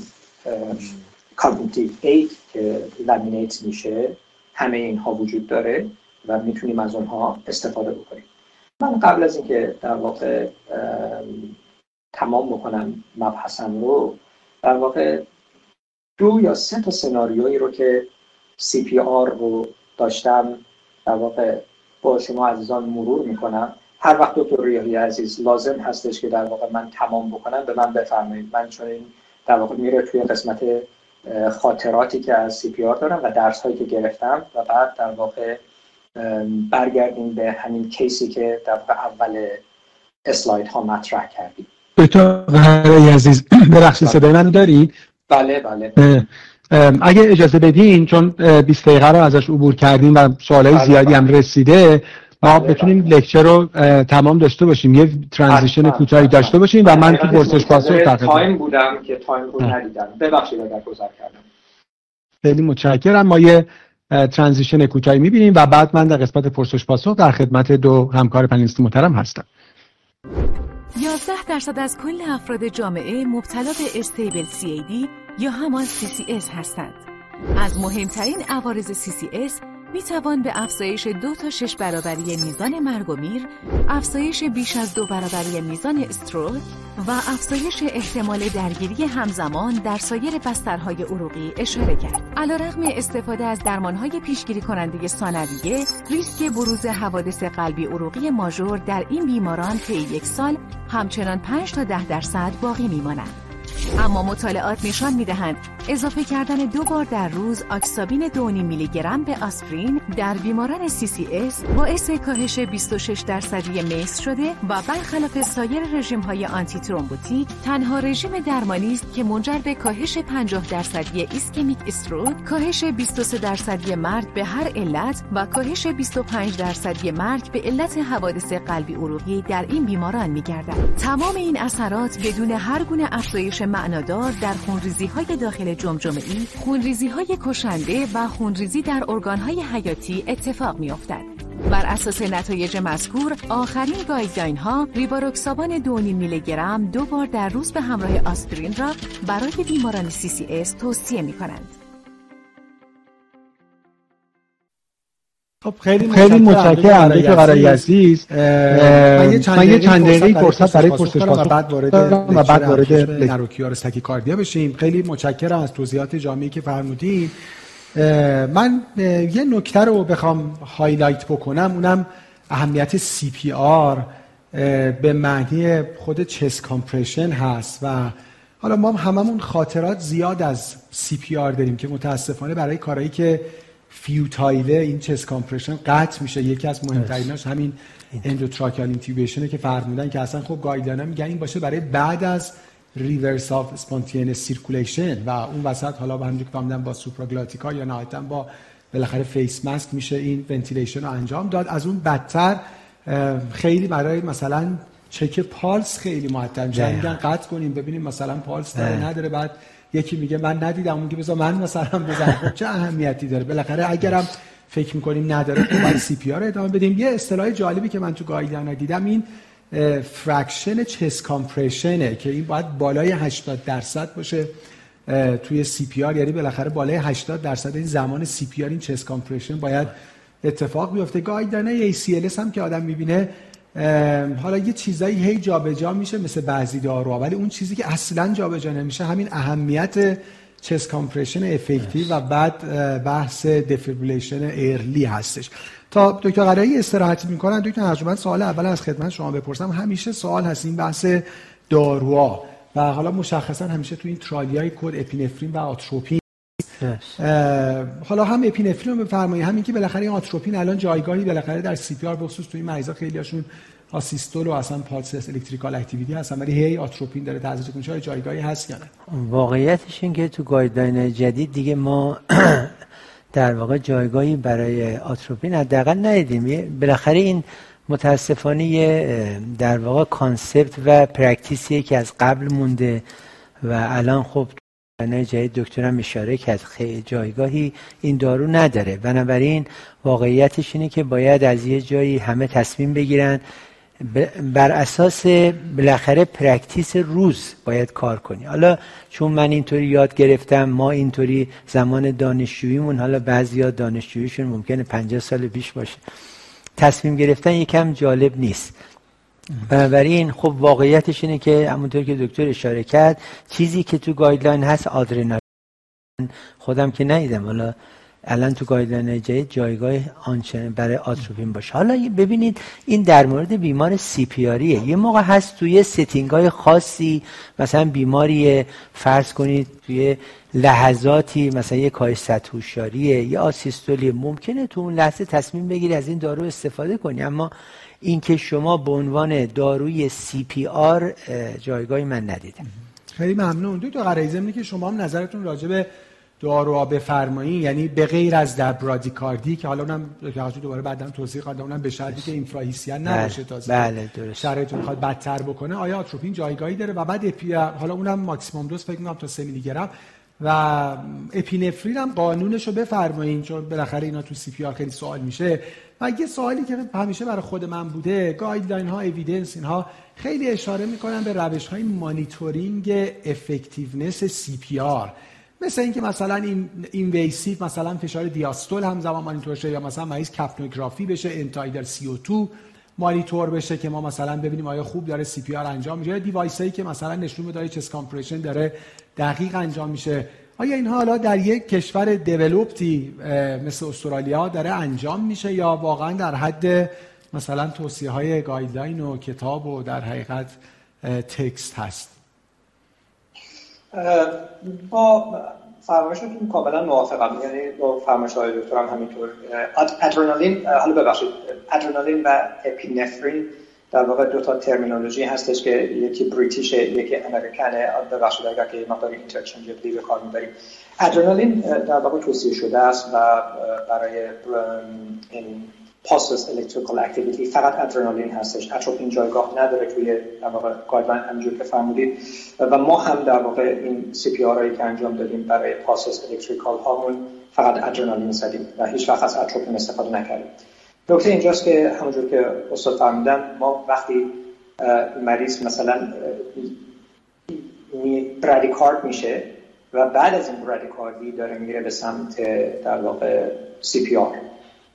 کاگنیتیو اید که لامینیت میشه همه اینها وجود داره. و می‌تونیم از اونها استفاده بکنیم. من قبل از اینکه در واقع تمام بکنم مبحثم رو در واقع دو یا سه تا سناریویی رو که سی پی آر رو داشتم در واقع با شما عزیزان مرور می‌کنم. هر وقت دکتر ریاهی عزیز لازم هستش که در واقع من تمام بکنم به من بفرمایید. من چون این در واقع میره توی قسمت خاطراتی که از CPR دارم و درس هایی که گرفتم و بعد در واقع برگردیم به همین case ی که در اول اسلاید ها مطرح کردیم. دکتر عزیز ببخشید صدای منو دارید بله بله. اگه اجازه بدین چون 20 دقیقه رو ازش عبور کردیم و سوالای بله زیادی هم بله. رسیده ما بله بتونیم بله. lecture رو تمام داشته باشیم. یه transition کوتاهی داشته باشیم و من تو پرسش پاسخ time بودم که time رو ندیدم. ببخشید اگر گذر کردم. خیلی متشکرم. ما یه transition کوتاهی می‌بینیم و بعد من در قسمت پرسش پاسخ در خدمت دو همکار panelist محترم هستم 11 درصد از کل افراد جامعه مبتلا به stable CAD یا همان CCS هستند. از مهمترین عوارض CCS می توان به افزایش دو تا شش برابری میزان مرگ و میر، افزایش بیش از دو برابری میزان stroke و افزایش احتمال درگیری همزمان در سایر بسترهای عروقی اشاره کرد. علیرغم استفاده از درمانهای پیشگیری کننده ثانویه، ریسک بروز حوادث قلبی عروقی ماژور در این بیماران طی یک سال همچنان 5 تا 10 درصد باقی میمانند. اما مطالعات نشان می‌دهند اضافه کردن دو بار در روز ریواروکسابان 2.5 میلی گرم به آسپرین در بیماران CCS باعث کاهش 26 درصدی MACE شده و برخلاف سایر رژیم های antithrombotic تنها رژیم درمانی است که منجر به کاهش 50 درصدی ischemic stroke، کاهش 23 درصدی مرگ به هر علت و کاهش 25 درصدی مرگ به علت حوادث قلبی عروقی در این بیماران میگردد. تمام این اثرات بدون هر گونه افزایش معنادار در خونریزی های داخل جمجمه ای، خونریزی های کشنده و خونریزی در ارگان های حیاتی اتفاق می افتد. بر اساس نتایج مذکور آخرین guideline ها ریواروکسابان 2.5 میلی گرم دو بار در روز به همراه آسپرین را برای بیماران CCS توصیه می کنند. خب خیلی خیلی متشکرم. دکتر قرایی عزیز من یه چند دقیقه فرصت برای پرسش پاسخ بعد وارد و بعد وارد narrow QRS tachycardia بشیم. خیلی متشکرم از توضیحات جامعی که فرمودید من یه نکته رو بخوام highlight بکنم. اونم اهمیت CPR به معنی خود chest compression هست و حالا ما هممون خاطرات زیاد از CPR داریم که متاسفانه برای کارهایی که futile ه این chest compression قطع میشه. یکی از مهمتریناش همین endotracheal intubation ه که فرمودن که اصلا خب guideline میگن این باشه برای بعد از return of spontaneous circulation و اون وسط حالا با همونجوری که با supraglottic ا یا نهایتا با بالاخره face mask میشه این ventilation رو انجام داد. از اون بدتر خیلی برای مثلا check pulse خیلی معطل میگن قطع کنیم ببینیم مثلا پالس داره نداره بعد یکی میگه من ندیدم اون که بذار من مثلا بزنم. خب چه اهمیتی داره؟ بالاخره اگرم فکر می‌کنیم نداره خب باید CPR ادامه بدیم. یه اصطلاح جالبی که من تو guideline دیدم این fraction chest compression ه که این باید بالای 80 درصد باشه توی CPR. یعنی بالاخره بالای 80 درصد این زمان CPR این chest compression باید اتفاق بیفته. guideline ESC هم که آدم می‌بینه حالا یه چیزایی هی جابجا میشه مثل بعضی داروها ولی اون چیزی که اصلا جابجا نمیشه همین اهمیت chest compression effective و بعد بحث defibrillation early هستش. تا دکتر قرایی استراحت می‌کنن دکتر ارجمند سوال اول از خدمت شما بپرسم. همیشه سوال هست این بحث داروها و حالا مشخصا همیشه تو این trolley های code اپینفرین و آتروپین حالا هم اپینفرین رو بفرمایید. همین که بالاخره این آتروپین الان جایگاهی بالاخره در CPR بخصوص تو این مریضا خیلیاشون asystole و اصلا pulseless electrical activity هستن. ولی هی آتروپین داره تزریق میشه. جایگاهی هست یا نه؟ واقعیتش این که تو guideline جدید دیگه ما [CLEARS THROAT] در واقع جایگاهی برای آتروپین حداقل ندیدیم. بالاخره این متاسفانه در واقع concept و practice یه که از قبل مونده و الان خب جدید دکترم اشاره کرد. جایگاهی این دارو نداره. بنابراین واقعیتش اینه که باید از یه جایی همه تصمیم بگیرن بر اساس بالاخره practice روز باید کار کنی. حالا چون من اینطوری یاد گرفتم ما اینطوری زمان دانشجوییمون حالا بعضیا دانشجوییشون ممکنه 50 سال پیش باشه تصمیم گرفتن یکم جالب نیست. بنابراین خب واقعیتش اینه که همونطور که دکتر اشاره کرد چیزی که تو guideline هست آدرنالین. خودم که ندیدم. حالا الان تو guideline جدید جایگاه آنچنان برای آتروپین باشه. حالا ببینید این در مورد بیمار CPR یه یه موقع هست توی setting های خاصی مثلا بیماری فرض کنید توی لحظاتی مثلا یه کاهش سطح یه asystole ی ممکنه تو اون لحظه تصمیم بگیری از این دارو استفاده کنی. اما اینکه شما به عنوان داروی CPR جایگاهی من ندیدم. خیلی ممنون. دکتر قرایی شما هم نظرتون راجع به داروها بفرمایید یعنی به غیر از در برادیکاردی که حالا اونم که دوباره بعدا توضیح خواهم اونم به شرطی که infra-Hisian بله، نباشه تازه بله درست. شرایط می‌خواد بدتر بکنه. آیا آتروپین جایگاهی داره؟ و بعد epi حالا اونم ماکسیمم دوز فکر می‌کنم تا 3 میلی گرم و اپینفرین هم قانونش رو بفرمایید چون بالاخره اینا تو CPR خیلی سوال میشه. و یه سوالی که همیشه برای خود من بوده guideline ها evidence اینها خیلی اشاره می‌کنن به روش های monitoring effectiveness CPR مثل اینکه مثلا این invasive مثلا فشار دیاستول هم زمان مانیتور شه یا مثلا مریض کپنوگرافی بشه end-tidal CO2 monitor بشه که ما مثلا ببینیم آیا خوب داره CPR انجام میشه device هایی که مثلا نشون میده chest compression داره دقیق انجام میشه. آیا اینها حالا در یک کشور developed ی مثل استرالیا داره انجام میشه یا واقعا در حد مثلا توصیه های guideline و کتاب و در حقیقت text هست؟ با فرمایشتون کاملا موافقم. یعنی با فرمایش های دکتر هم همینطور. ادرنالین حالا ببخشید ادرنالین و اپینفرین در واقع دو تا terminology هستش که یکی British ه یکی American ه ببخشید اگر که مقدار interchangeably به کار می‌بریم. ادرنالین در واقع توصیه شده است و برای این pulseless electrical activity فقط ادرنالین هستش. اتروپین جایگاه نداره توی در واقع guideline همونجور که فرمودید. و ما هم در واقع این CPR هایی که انجام دادیم برای pulseless electrical هامون فقط ادرنالین زدیم و هیچ وقت از اتروپین استفاده نکردیم. نکته اینجاست که همونجور که استاد فرمودن ما وقتی مریض مثلا برادیکارد میشه و بعد از این برادیکاردی داره میره به سمت در واقع CPR.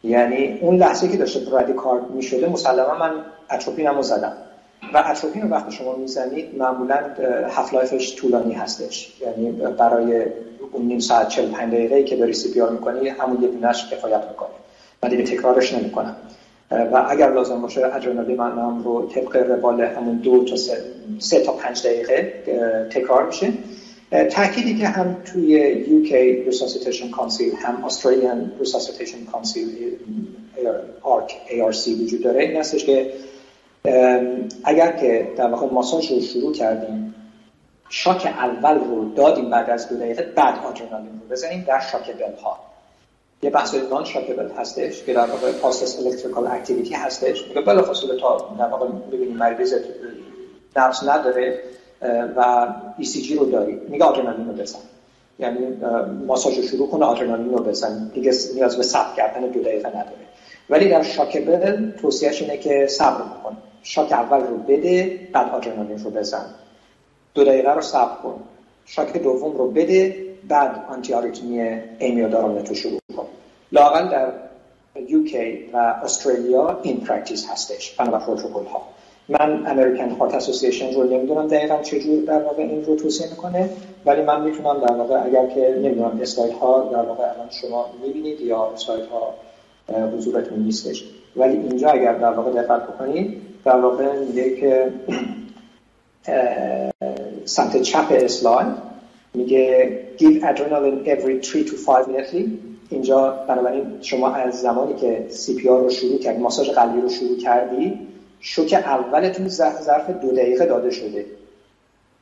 یعنی اون لحظه که داشته برادیکارد می‌شده مسلما من اتروپین رو زدم. و اتروپین رو وقتی شما می‌زنید معمولا half life ش طولانی هستش. یعنی برای اون نیم ساعت 45 دقیقه که داری CPR می‌کنی همون یه دونش کفایت می‌کنه. و دیگه تکرارش نمی‌کنم. و اگر لازم باشه ادرنالین من رو طبق روال همون دو تا سه, سه تا پنج دقیقه تکرار میشه. تأکیدی که هم توی UK Resuscitation Council هم Australian Resuscitation Council ARC وجود داره این هستش که اگر که در واقع ماساژ رو شروع کردیم شاک اول رو دادیم بعد از دو دقیقه بعد آدرنالین رو بزنیم در شاکبل ها یه بحث نان شاکبل هستش که در واقع پاستس الکتریکال اکتیویتی هستش. میگه بلافاصله تا در واقع ببینیم مریض نفس نداره و ECG رو داری. میگه آدرنالین رو بزن. یعنی ماساژ شروع کنه آدرنالین رو بزن. دیگه نیاز به صبر کردن دو دقیقه نداره. ولی در shockable توصیهش اینه که صبر کن. shock اول رو بده بعد آدرنالین رو بزن. دو دقیقه رو صبر کن. shock دوم رو بده بعد آنتی آریتمی آمیودارون رو شروع لااقل در UK و استرالیا این practice هستش. بنا پروتکل ها من American Heart Association رو نمی‌دونم دقیقا چجور در واقع این رو توصیه می‌کنه ولی من می‌تونم در واقع اگر که نمی‌دونم اسلاید ها در واقع الان شما می‌بینید یا اسلاید ها حضورتون نیستش. ولی اینجا اگر در واقع دقت بکنید در واقع میگه که سمت چپ اسلاید میگه give adrenaline every 3 to 5 minutes اینجا بنابراین شما از زمانی که CPR رو شروع کردی ماساژ قلبی رو شروع کردی شوک اولتون ظرف دو دقیقه داده شده.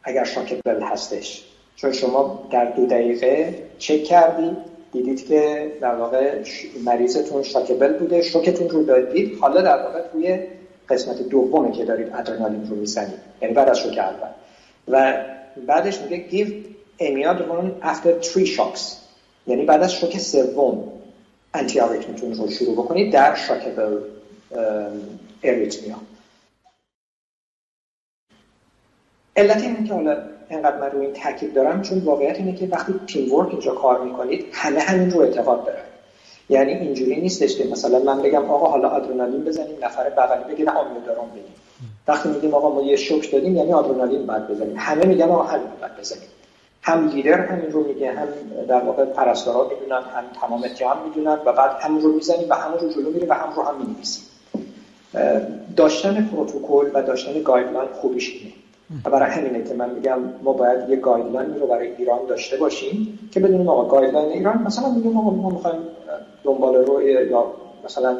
اگر شاک بل هستش. چون شما در دو دقیقه چک کردید دیدید که در واقع مریضتون شاکبل بوده شوکتون رو دادید. حالا در واقع توی قسمت دومه که دارید ادرنالین رو می‌زنید. یعنی بعد از شوک اول. و بعدش میگه give amiodarone after three shocks. یعنی بعد از شوک سوم انتی رو شروع بکنید در شاکبل اریتمیا علت اینه که حالا اینقدر من روی این تاکید دارم چون واقعیت اینه که وقتی تیم ورک اینجا کار می‌کنید همه همین رو اعتقاد دارن. یعنی اینجوری نیستش که مثلا من بگم آقا حالا آدرنالین بزنیم نفر بغلی نه آمیودارون بدیم وقتی میگیم آقا ما یه شوک دادیم یعنی آدرنالین باید بزنیم. همه میگن آقا همین باید بزنیم. هم لیدر همین رو میگه هم در واقع پرستارا می‌دونن هم تمام جمع می‌دونن و بعد همین رو می‌زنیم و همون رو جلو میریم و هم رو هم می‌نویسیم. داشتن پروتکل و داشتن guideline خوبیش اینه. و برای همینه که من میگم ما باید یه guideline رو برای ایران داشته باشیم که بدونیم آقا guideline ایران مثلا میگیم آقا ما می‌خوایم دنبال رو یا مثلا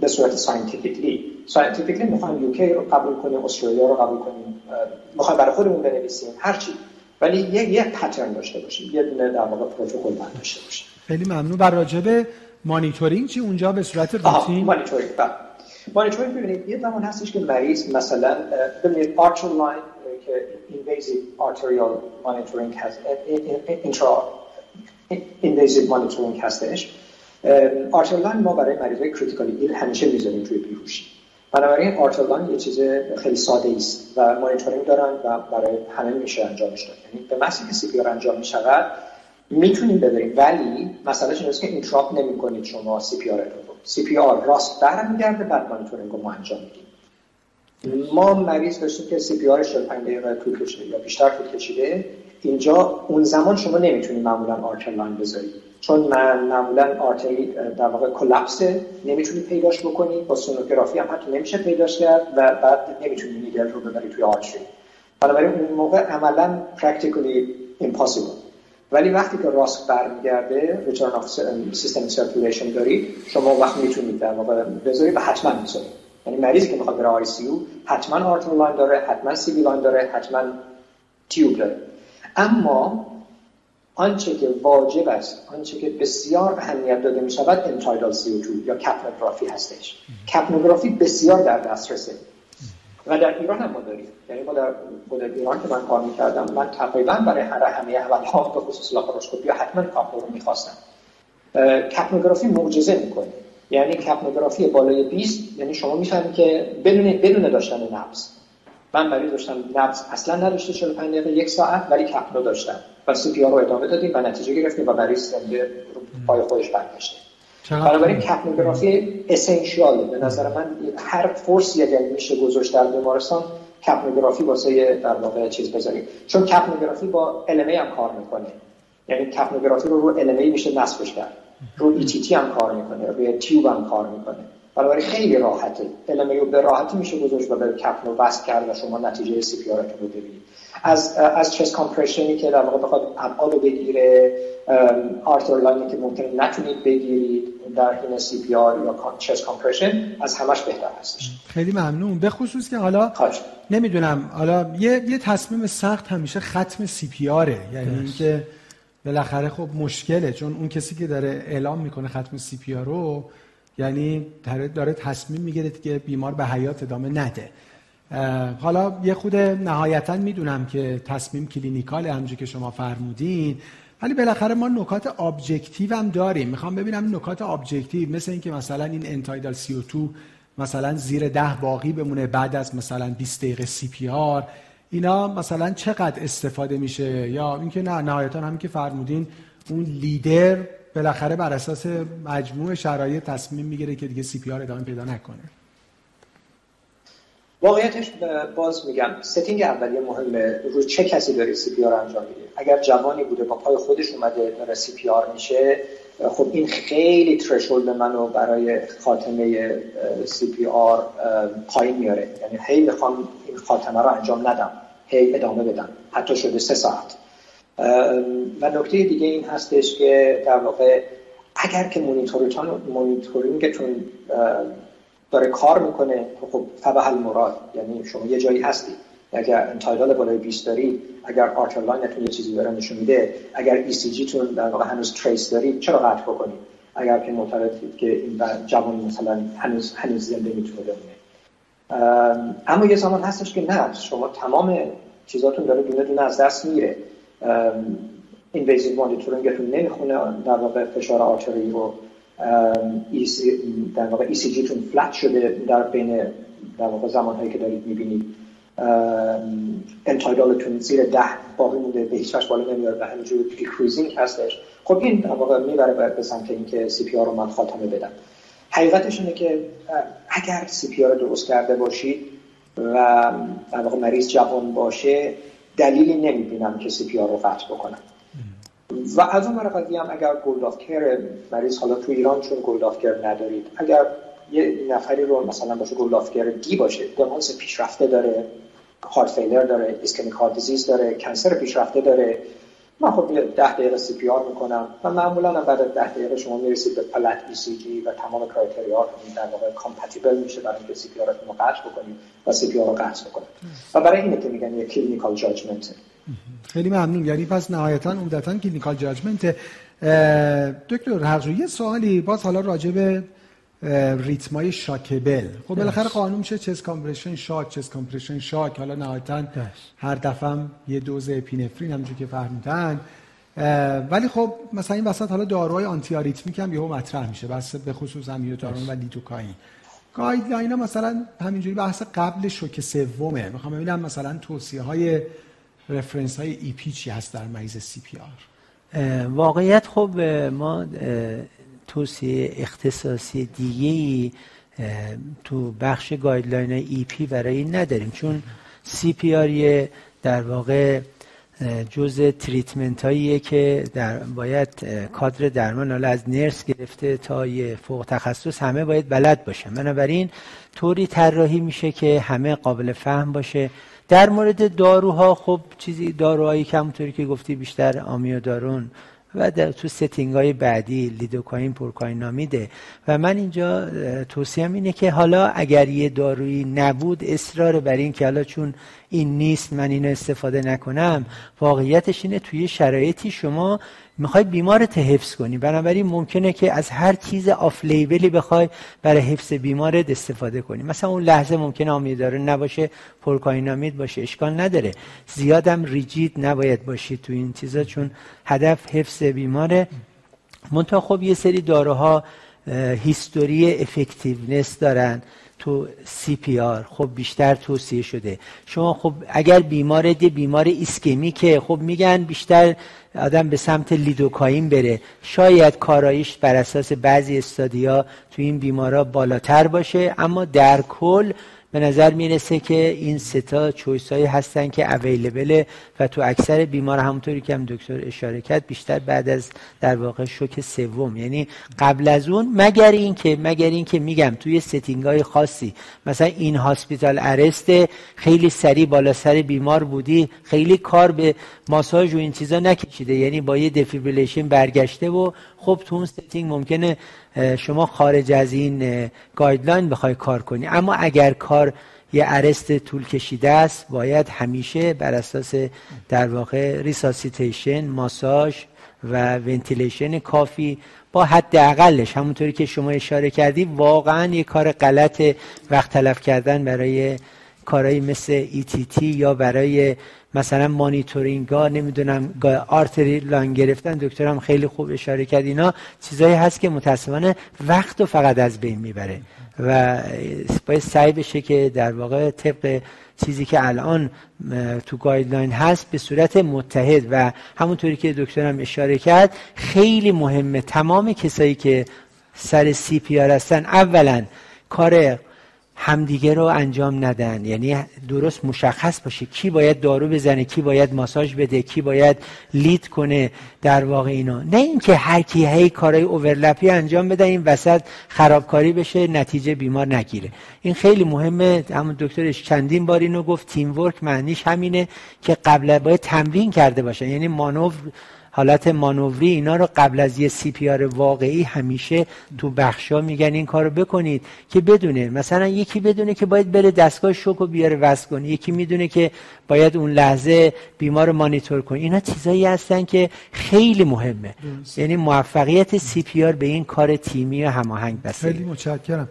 به صورت scientifically scientifically می‌خوایم UK رو قبول کنیم استرالیا رو قبول کنیم می‌خوایم برای خودمون بنویسیم هرچی ولی یه یه pattern داشته باشیم. یه دونه در واقع پروتکل داشته باشیم. خیلی ممنون. بر راجع مانیتورینگ چی؟ اونجا به صورت روتین؟ مانیتورینگ. بله. مانیتورینگ ببینید یه زمان هستش که مریض مثلا ببینید arterial line که invasive arterial monitoring هست intra invasive monitoring هستش. arterial line ما برای مریضای critically ill همیشه می‌ذاریم توی بیهوشی. بنابراین arterial line یه چیز خیلی ساده است و مانیتورینگ دارن و برای همه میشه انجامش داد. یعنی به محضی که CPR انجام می‌شود می‌تونیم ببریم. ولی مسئله اینه که interrupt نمی‌کنید شما CP CPR ROSC برمیگرده بعد مانیتورینگ رو ما انجام میدیم. ما مریض داشتیم که CPR 45 دقیقه طول کشیده یا بیشتر طول کشیده. اینجا اون زمان شما نمی‌تونید معمولا arterial line بذارید چون معمولا artery در واقع collapse ه نمی‌تونید پیداش بکنید با سونوگرافی هم حتی نمیشه پیداش کرد و بعد نمی‌تونید needle رو ببرید توی artery بنابراین اون موقع عملا practically impossible. ولی وقتی که ROSC برمیگرده return of systemic circulation دارید شما وقت می‌تونید در واقع بذارید و حتما می‌ذارید یعنی مریضی که می‌خواد بره ICU حتما arterial line داره حتما CV line داره حتما tube داره. اما آنچه که واجب است آنچه که بسیار اهمیت داده می شود end tidal CO2 یا capnography هستش. capnography بسیار در دسترسه. و در ایران هم ما داریم. یعنی ما در خود ایران که من کار می‌کردم من تقریبا برای هر همه عمل ها به خصوص لاپاروسکوپی حتما capno رو می‌خواستم. capnography معجزه می‌کنه. یعنی capnography بالای 20 یعنی شما می‌فهمید که بدون بدون داشتن نبض. من مریض داشتم نبض اصلا نداشته 45 دقیقه یک ساعت ولی capno داشتم. و CPR رو ادامه دادیم و نتیجه گرفتیم و مریض زنده پای خودش برگشته بنابراین capnography essential ه به نظر من هر فرسی اگر میشه گذاشت در بیمارستان capnography واسه در واقع چیز بذاریم. چون capnography با LMA هم کار می‌کنه. یعنی capnography رو رو LMA میشه نصبش کرد. رو ETT هم کار می‌کنه. روی tube هم کار می‌کنه. بنابراین خیلی راحته. LMA رو به راحتی میشه گذاشت و به capno وصل کرد و شما نتیجه CPR رو ببینید. از از chest compression ی که در واقع بخواد ابعاد رو بگیره arterial line ی که ممکنه نتونید بگیرید در این CPR یا chest compression از همش بهتر هستش. خیلی ممنون. به خصوص که حالا خواهش. نمی‌دونم حالا یه یه تصمیم سخت همیشه ختم CPR ه یعنی اینکه بالاخره خب مشکله چون اون کسی که داره اعلام می‌کنه ختم CPR رو یعنی داره, تصمیم می‌گیره که بیمار به حیات ادامه نده. حالا یه خود نهایتا می‌دونم که تصمیم clinical همونجوری که شما فرمودین ولی بالاخره ما نکات objective هم داریم. می‌خوام ببینم نکات objective مثل اینکه مثلا این end tidal CO2 مثلا زیر ده باقی بمونه بعد از مثلا 20 دقیقه CPR اینا مثلا چقدر استفاده میشه؟ یا اینکه نه نهایتا همین که فرمودین اون لیدر بالاخره بر اساس مجموع شرایط تصمیم می‌گیره که دیگه CPR ادامه پیدا نکنه. واقعیتش باز میگم setting اولیه مهمه رو چه کسی داره CPR انجام میده؟ اگر جوانی بوده با پای خودش اومده داره CPR میشه خب این خیلی threshold منو برای خاتمه CPR پایین میاره. یعنی هی می‌خوام این خاتمه رو انجام ندم هی ادامه بدم. حتی شده سه ساعت. و نکته دیگه این هستش که در واقع اگر که مونیتورینگتون داره کار می‌کنه خب فبه المراد یعنی شما یه جایی هستی. اگر end-tidal بالای 20 دارید اگر arterial line تون یه چیزی داره نشون میده اگر ECG تون در واقع هنوز trace دارید چرا قطع بکنید اگر که معتقدید که این جوان مثلا هنوز هنوز زنده می‌تونه بمونه. اما یه زمان هستش که نه شما تمام چیزاتون داره دونه دونه از دست میره. invasive monitoring تون نمی‌خونه در واقع فشار آرتری رو در واقع ECG تون flat شده در بین در واقع زمان هایی که دارید می‌بینید. end-tidal تون زیر ده باقی مونده به هیچ بالا نمیاد و همینجور decreasing هستش. خب این در واقع می‌بره به سمت اینکه CPR رو من خاتمه بدم. حقیقتش اینه که اگر CPR رو درست کرده باشید و در واقع مریض جوان باشه دلیلی نمی‌بینم که CPR رو قطع بکنم و از اون قضیه هم اگر goal of care مریض حالا تو ایران چون goal of care ندارید اگر یه نفری رو مثلا باشه goal of care D باشه دمانس پیشرفته داره heart failure داره ischemic heart disease داره cancer پیشرفته داره من خب یه ده دقیقه CPR می‌کنم و معمولا هم بعد ده دقیقه شما می‌رسید به flat ECG و تمام criteria در واقع compatible میشه برای اینکه CPR رو قطع بکنید و CPR رو قطع بکنید. و برای اینه که میگن یه clinical judgment خیلی ممنون. یعنی پس نهایتا عمدتا clinical judgment دکتر حقجو یه سوالی باز حالا راجع به ریتمای shockable. خب بالاخره قانون میشه chest compression shock chest compression shock حالا نهایتا هر دفعه یه دوز اپینفرین همونجوری که فرمودین. ولی خب مثلا این وسط حالا داروهای antiarrhythmic هم یهو مطرح میشه. بس به خصوص آمیودارون و لیدوکاین guideline مثلا همینجوری بحث قبل شوک سومه. می‌خوام ببینم مثلا توصیه های reference های EP چی هست در مریض CPR واقعیت خب ما توصیه اختصاصی دیگه ای تو بخش guideline EP برای این نداریم. چون CPR در واقع جز treatment هاییه که در باید کادر درمان حالا از nurse گرفته تا یه فوق تخصص همه باید بلد باشه بنابراین طوری طراحی میشه که همه قابل فهم باشه. در مورد داروها خب چیزی داروهایی که که گفتی بیشتر آمیودارون و تو setting های بعدی لیدوکاین پروکاینامیده. و من اینجا توصیم اینه که حالا اگر یه دارویی نبود اصرار بر این که حالا چون این نیست من اینو استفاده نکنم. واقعیتش اینه توی شرایطی شما می‌خوای بیمارت حفظ کنی. بنابراین ممکنه که از هر چیز off-label ی بخوای برای حفظ بیمارت استفاده کنی. مثلا اون لحظه ممکنه آمیودارون نباشه پروکاینامید باشه اشکال نداره. زیادم rigid نباید باشی تو این چیزا چون هدف حفظ بیماره. منتها خب یه سری داروها history effectiveness دارن. تو CPR خب بیشتر توصیه شده. شما خب اگر بیمار دی بیمار که خب میگن بیشتر آدم به سمت لیدوکاین بره. شاید کارایش بر اساس بعضی study ا تو این بیمارا بالاتر باشه اما در کل به نظر می‌رسه که این ستا choice هایی هستن که available و تو اکثر بیمار همونطوری که هم دکتر اشاره کرد بیشتر بعد از در واقع شوک سوم. یعنی قبل از اون مگر این که مگر این که میگم توی setting های خاصی مثلا in-hospital arrest خیلی سریع بالا سر بیمار بودی خیلی کار به ماساژ و این چیزا نکشیده یعنی با یه defibrillation برگشته و خب تو اون setting ممکنه شما خارج از این guideline بخوای کار کنی. اما اگر کار یه arrest طول کشیده است باید همیشه بر اساس در واقع resuscitation ماساژ و ventilation کافی با حد اقلش همونطوری که شما اشاره کردی واقعا یه کار غلط وقت تلف کردن برای کارهایی مثل ETT یا برای مثلا مانیتورینگ ها نمی‌دونم arterial line گرفتن دکترم خیلی خوب اشاره کرد اینا چیزایی هست که متاسفانه وقت و فقط از بین می‌بره. و باید سعی بشه که در واقع طبق چیزی که الان تو guideline هست به صورت متحد و همونطوری که دکترم اشاره کرد خیلی مهمه. تمام کسایی که سر CPR هستن اولا کار همدیگه رو انجام ندن. یعنی درست مشخص باشه. کی باید دارو بزنه کی باید ماساژ بده کی باید لید کنه در واقع اینا. نه اینکه هر کی هی کارهای اوورلپی انجام بده این وسط خرابکاری بشه نتیجه بیمار نگیره. این خیلی مهمه. همون دکترش چندین بار اینو گفت. تیم ورک معنیش همینه که قبل باید تمرین کرده باشن. یعنی مانور حالت مانوری اینا رو قبل از یه سی پی آر واقعی همیشه تو بخشا میگن این کارو بکنید که بدونه. مثلا یکی بدونه که باید بره دستگاه شوک و بیاره وصل کنه. یکی می‌دونه که باید اون لحظه بیمار رو مانیتور کنه. اینا چیزایی هستن که خیلی مهمه. یعنی موفقیت سی پی آر به این کار تیمی و هماهنگ بسته. خیلی متشکرم.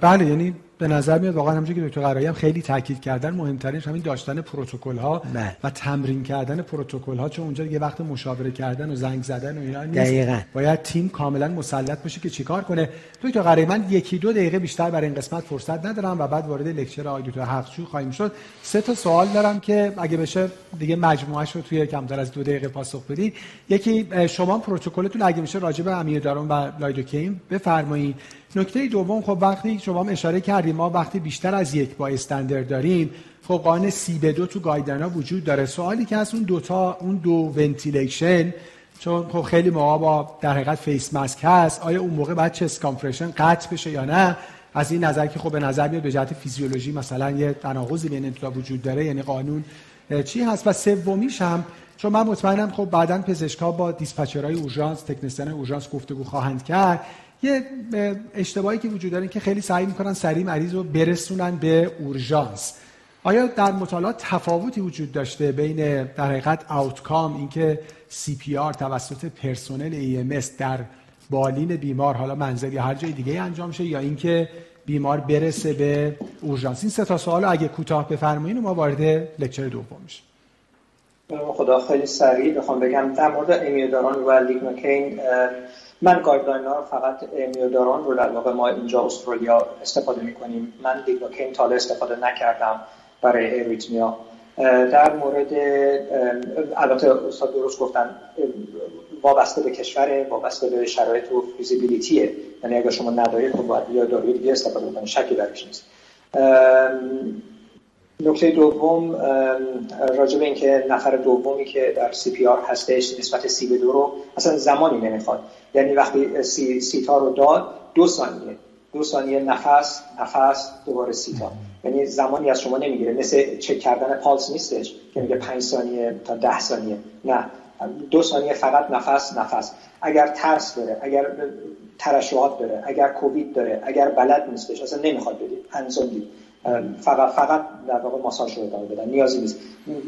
بله یعنی به نظر میاد واقعا همونجوری که دکتر قرایی هم خیلی تاکید کردن مهمترینش همین داشتن پروتکل ها. و تمرین کردن پروتکل ها چون اونجا یه وقت مشاوره کردن و زنگ زدن و اینا نیست. دقیقا. باید تیم کاملا مسلط باشه که چیکار کنه. دکتر قرایی من یکی دو دقیقه بیشتر برای این قسمت فرصت ندارم و بعد وارد lecture آقای دکتر حقجو خواهیم شد. سه تا سوال دارم که اگه بشه دیگه مجموعهش رو توی کمتر از دو دقیقه پاسخ بدید یکی شما پروتکلتون اگه میشه راجع به آمیودارون و lidocaine بفرمایید نکته دوم خب وقتی شما اشاره کردیم ما وقتی بیشتر از یک bystander داریم خب قانون سی به دو تو guideline ا وجود داره. سوالی که از اون دوتا اون دو ventilation چون خب خیلی موقع با در حقیقت face mask هست آیا اون موقع باید chest compression قطع بشه یا نه؟ از این نظر که خب به نظر میاد به جهت فیزیولوژی مثلا یه تناقضی بین این وجود داره یعنی قانون چی هست؟ و سومیش هم چون من مطمئنم خب بعدا پزشکا با dispatcher های اورژانس تکنسین اورژانس گفتگو خواهند کرد. یه اشتباهی که وجود داره که خیلی سعی می‌کنن سریع مریض رو برسونن به اورژانس. آیا در مطالعات تفاوتی وجود داشته بین در حقیقت outcome اینکه CPR توسط پرسنل ای در بالین بیمار حالا منزل یا هر جای دیگه انجام شه یا اینکه بیمار برسه به اورژانس؟ این سه تا سوال اگه کوتاه بفرمایید ما وارد lecture دوم میشیم. خدا خیلی سریع بخوام بگم در مورد amiodarone و lignocaine من guideline ها فقط amiodarone رو در واقع ما اینجا استرالیا استفاده می‌کنیم. من lignocaine تا حالا استفاده نکردم برای arrhythmia در مورد البته استاد درست گفتن وابسته به کشور وابسته به شرایط و feasibility ه یعنی اگر شما ندارید خب باید یا داروی دیگه استفاده کنید. شکی درش نیست. نکته دوم راجع به اینکه نفر دومی که در CPR هستش نسبت سی به دو رو اصلا زمانی نمی‌خواد. یعنی وقتی سی, سی تا رو داد دو ثانیه. دو ثانیه نفس نفس دوباره سی تا. یعنی زمانی از شما نمی‌گیره. مثل چک کردن پالس نیستش که میگه پنج ثانیه تا ده ثانیه. نه. دو ثانیه فقط نفس نفس. اگر ترس داره اگر ترشحات داره اگر کووید داره اگر بلد نیستش اصلا نمی‌خواد بدید انزون فقط فقط در واقع ماساژ رو ادامه بدن. نیازی نیست.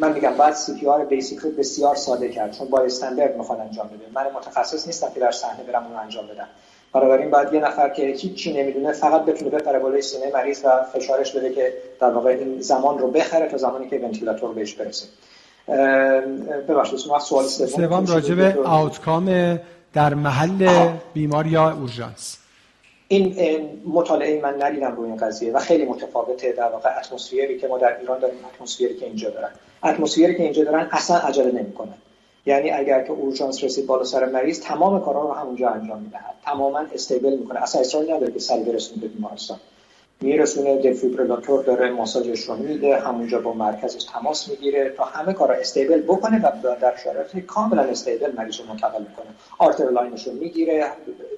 من میگم بعد CPR basic رو بسیار ساده کرد چون با استاندارد می‌خواد انجام بده من متخصص نیستم که در صحنه برم اون انجام بدم. بنابراین باید یه نفر که هیچ نمی‌دونه فقط بتونه بپره بالای سینه مریض و فشارش بده که در واقع این زمان رو بخره تا زمانی که ونتیلاتور بهش برسه. ببخشید سوال سوم راجع به آوتکام در محل بیمار یا اورژانس. این مطالعه من ندیدم روی این قضیه و خیلی متفاوته در واقع اتمسفری که ما در ایران داریم اتمسفری که اینجا دارن. اتمسفری که اینجا دارن اصلا عجله نمی‌کنن. یعنی اگر که اورژانس رسید بالا سر مریض تمام کارا رو همونجا انجام می‌دهد. تماما stable می‌کنه. اصلا اصرار نداره که سریع برسونه به بیمارستان. میرسونه دفیبریلاتور داره ماساژش رو میده همونجا با مرکزش تماس می‌گیره تا همه کارا stable بکنه و در شرایط کاملا stable مریض رو منتقل می‌کنه. art line ش رو می‌گیره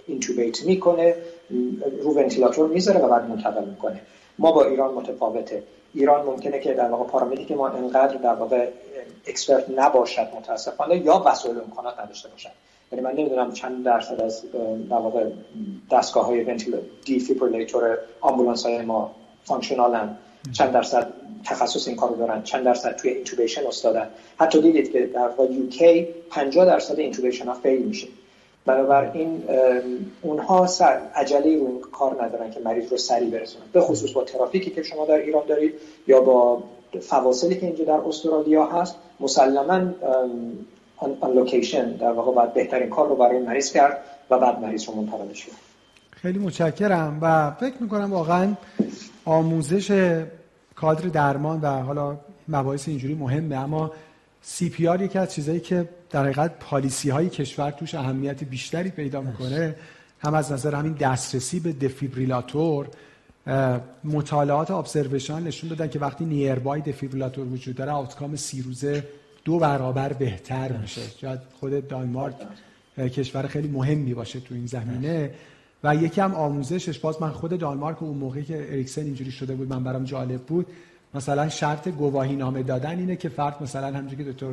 intubate می‌کنه. رو ونتیلاتور می‌ذاره و بعد منتقل می‌کنه. ما با ایران متفاوته. ایران ممکنه که در واقع paramedic ما انقدر در واقع expert نباشد متاسفانه یا وسایل امکانات نداشته باشد. یعنی من نمی‌دونم چند درصد از در واقع دستگاه های defibrillator آمبولانس های ما functional ن چند درصد تخصص این کارو دارن چند درصد توی intubation استادن. حتی دیدید که در واقع UK 50 درصد intubation ها fail میشه. بنابراین اونها سر عجله این کار ندارن که مریض رو سریع برسونن. به خصوص با ترافیکی که شما در ایران دارید یا با فواصلی که اینجا در استرالیا هست مسلما on location در واقع باید بهترین کار رو برای مریض کرد و بعد مریض رو منتقلش کرد خیلی متشکرم و فکر می‌کنم واقعا آموزش کادر درمان و حالا مباحث اینجوری مهمه اما CPR یکی از چیزایی که در حقیقت policy های کشور توش اهمیت بیشتری پیدا می‌کنه. هم از نظر همین دسترسی به دفیبریلاتور مطالعات observation نشون دادن که وقتی nearby دفیبریلاتور وجود داره outcome سی روزه دو برابر بهتر میشه. شاید خود دانمارک کشور خیلی مهمی باشه تو این زمینه. و یکی هم آموزشش باز من خود دانمارک اون موقعی که اریکسن اینجوری شده بود من برام جالب بود. مثلا شرط گواهی نامه دادن اینه که فرد مثلا همونجوری که دکتر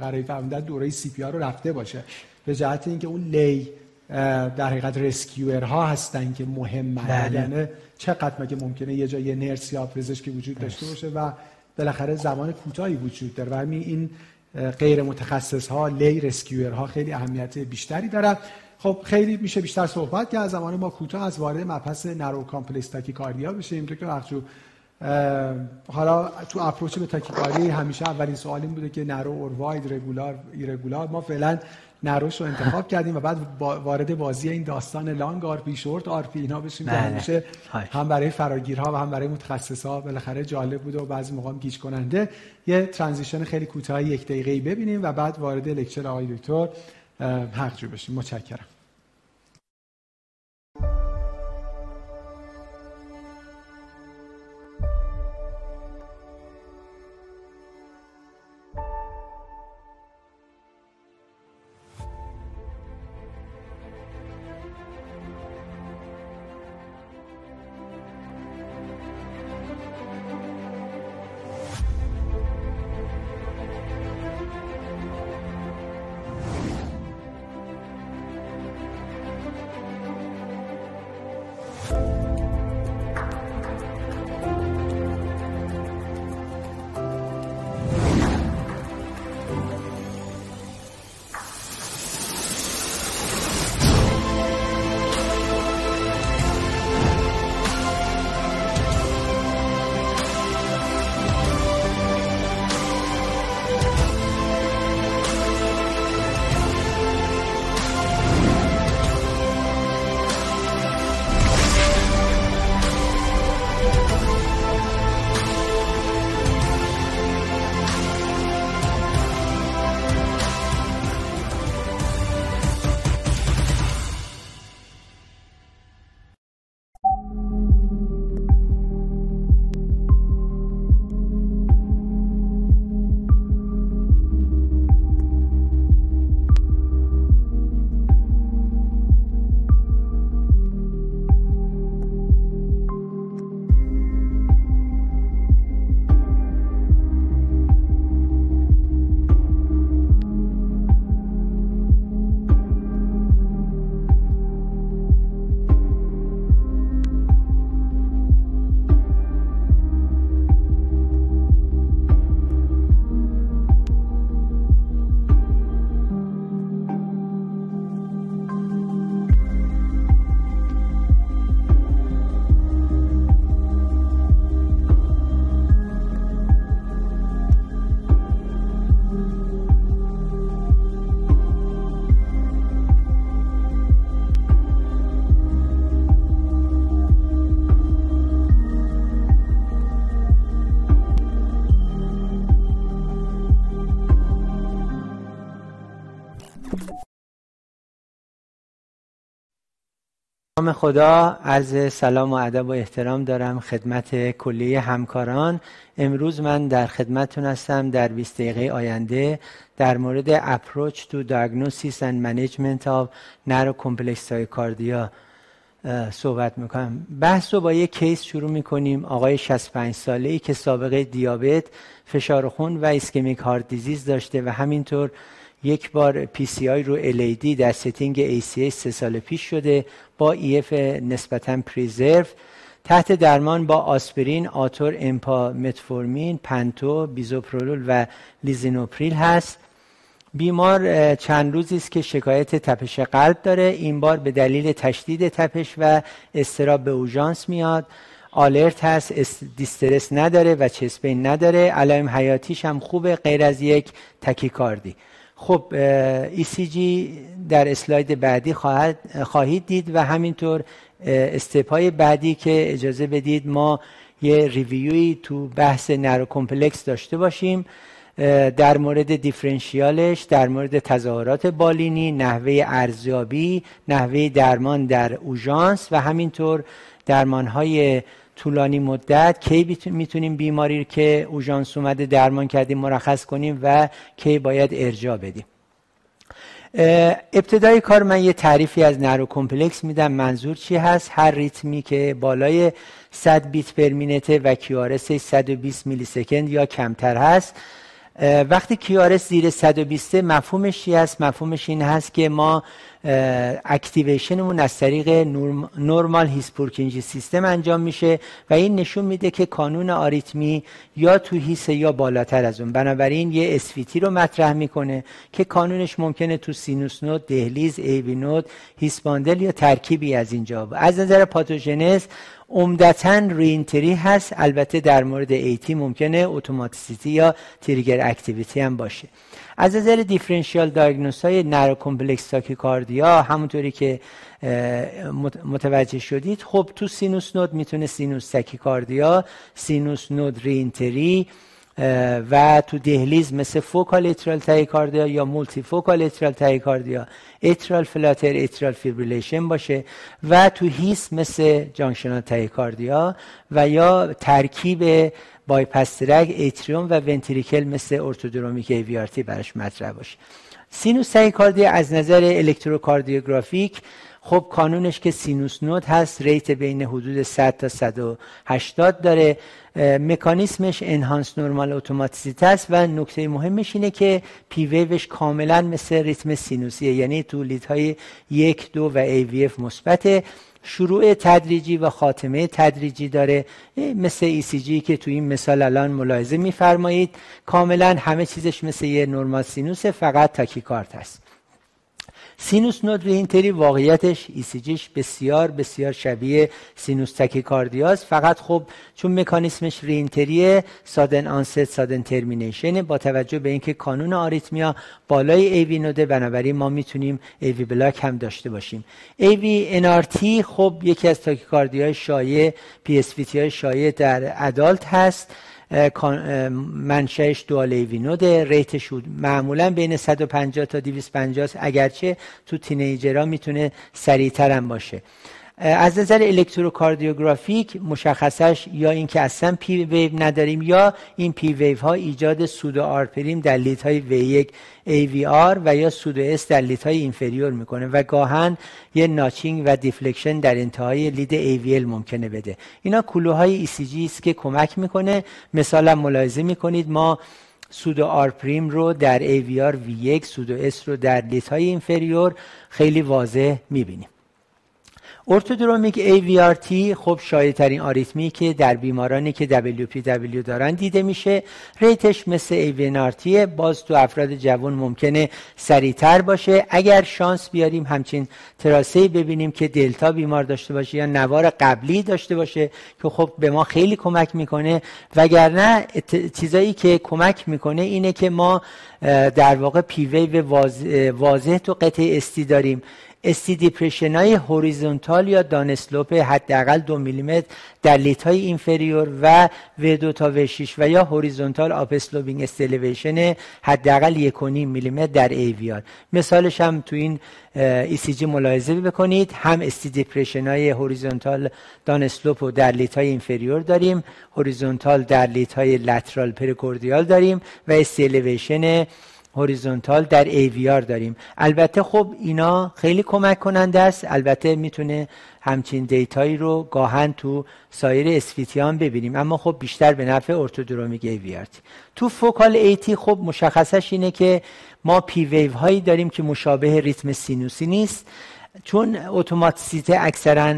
قرایی فرمودن دوره CPR رو رفته باشه. به جهت اینکه اون lay در حقیقت rescuer ها هستن که مهم. یعنی چقدر مگه ممکنه یه جای nurse یا پزشکی وجود داشته باشه و بالاخره زمان کوتاهی وجود داره. و همین این غیر متخصص ها lay rescuer ها خیلی اهمیت بیشتری دارن. خب خیلی میشه بیشتر صحبت که از زمان ما کوتاه از وارد مبحث narrow complex tachycardia بشیم. که وقتو حالا تو approach به تاکیکاردی همیشه اولین سوال این بوده که narrow or wide regular irregular. ما فعلا narrow ش رو انتخاب کردیم و بعد وارد بازی این داستان long RP short RP اینا بشیم که بله. همیشه هم برای فراگیرها و هم برای متخصصا بالاخره جالب بوده و بعضی موقع گیج کننده. یه transition خیلی کوتاه یک دقیقه‌ای ببینیم و بعد وارد lecture آقای دکتر حق بشیم. متشکرم. نام خدا عرض سلام و ادب و احترام دارم خدمت کلیه همکاران. امروز من در خدمتتون هستم در 20 دقیقه آینده در مورد approach to diagnosis and management of narrow complex tachycardia صحبت می‌کنم. بحث رو با یک کیس شروع می‌کنیم. آقای 65 ساله ای که سابقه دیابت فشار خون و اسکمیک هارت دیزیز داشته و همینطور یک بار PCI رو LAD در setting ACS سه سال پیش شده با EF نسبتا preserve. تحت درمان با آسپرین، ator، empa، متفورمین، panto، بیزوپرولول و لیزینوپریل هست. بیمار چند روزی است که شکایت تپش قلب داره. این بار به دلیل تشدید تپش و اضطراب به اورژانس میاد. alert هست distress نداره و chest pain نداره. علائم حیاتیش هم خوبه غیر از یک تاکیکاردی خب ECG در اسلاید بعدی خواهید دید و همینطور step های بعدی که اجازه بدید ما یه review ی تو بحث narrow complex داشته باشیم در مورد differential ش در مورد تظاهرات بالینی نحوه ارزیابی نحوه درمان در اورژانس و همینطور درمان های طولانی مدت کی می‌تونیم بیماری که اورژانس اومده درمان کردیم مرخص کنیم و کی باید ارجاع بدیم. ابتدای کار من یه تعریفی از narrow complex میدم. منظور چی هست؟ هر ریتمی که بالای 100 beat per minute ه و QRS 120 millisecond یا کمتر هست وقتی QRS زیر 120 مفهومش چی هست؟ مفهومش این هست که ما activation مون از طریق normal His-Purkinje system انجام میشه و این نشون میده که کانون آریتمی یا تو His یا بالاتر از اون. بنابراین یه SVT ای رو مطرح می‌کنه که کانونش ممکنه تو sinus node دهلیز AV node His bundle یا ترکیبی از اینها. از نظر پاتوژنز عمدتا reentry هست. البته در مورد AT ممکنه automaticity یا trigger activity هم باشه. از نظر differential diagnosis های narrow complex tachycardia همونطوری که متوجه شدید خب تو sinus node می‌تونه sinus tachycardia sinus node reentry و تو دهلیز مثل focal atrial tachycardia یا multifocal atrial tachycardia atrial flutter atrial fibrillation باشه و تو His مثل junctional tachycardia و یا ترکیب bypass tract atrium و ventricle مثل orthodromic AVRT براش مطرح باشه. sinus tachycardia از نظر electrocardiographic خب کانونش که sinus node هست rate بین حدود 100 تا 180 داره. مکانیسمش enhanced normal automaticity است و نکته مهمش اینه که P wave ش کاملا مثل ریتم سینوسیه یعنی تو lead های یک دو و aVF مثبت شروع تدریجی و خاتمه تدریجی داره. مثل ECG که تو این مثال الان ملاحظه میفرمایید کاملا همه چیزش مثل یه normal sinus فقط tachycard هست. sinus node reentry واقعیتش ECG ش بسیار بسیار شبیه sinus tachycardia ست فقط خب چون مکانیسمش reentry ه sudden onset sudden termination با توجه به اینکه کانون آریتمیا بالای AV node ه بنابراین ما می‌تونیم AV block هم داشته باشیم. AVNRT خب یکی از تاکیکاردی شایع PSVT های شایع در adult هست. منشأش node ه rate ش معمولا بین 150 تا 250 اگرچه تو teenager ها می‌تونه سریعتر هم باشه. از نظر electrocardiographic مشخصش یا اینکه اصلا P wave نداریم یا این P wave ها ایجاد pseudo R prime در lead های V1 aVR و یا pseudo S در lead های inferior می‌کنه و گاهن یه notching و deflection در انتهای lead aVL ممکنه بده. اینا clue های ECG است که کمک می‌کنه. مثلا ملاحظه می‌کنید ما pseudo R prime رو در aVR V1 pseudo S رو در lead های inferior خیلی واضح می‌بینیم. orthodromic AVRT خب شایع ترین آریتمی که در بیمارانی که WPW دارن دیده میشه. rate ش مثل AVNRT باز تو افراد جوان ممکنه سریعتر باشه. اگر شانس بیاریم همچین trace ببینیم که delta بیمار داشته باشه یا نوار قبلی داشته باشه که خب به ما خیلی کمک می‌کنه. وگرنه چیزایی که کمک می‌کنه اینه که ما در واقع P wave واضح, تو قطعه ST داریم. ST depression های horizontal یا downslope حداقل دو میلیمتر در lead های inferior و و دو تا و 6 و یا horizontal upsloping ST elevation حداقل یک میلیمتر در aVR مثالش هم تو این ECG ملاحظه بکنید. هم ST depression های horizontal downslope و در lead های inferior داریم horizontal در lead های lateral precordial داریم و ST elevation horizontal در aVR داریم. البته خب اینا خیلی کمک کننده است. البته می‌تونه همچین data یی رو گاهن تو سایر SVT ها ببینیم. اما خب بیشتر به نفع orthodromic AVRT تو focal AT خب مشخصش اینه که ما P wave هایی داریم که مشابه ریتم سینوسی نیست. چون automaticity اکثرا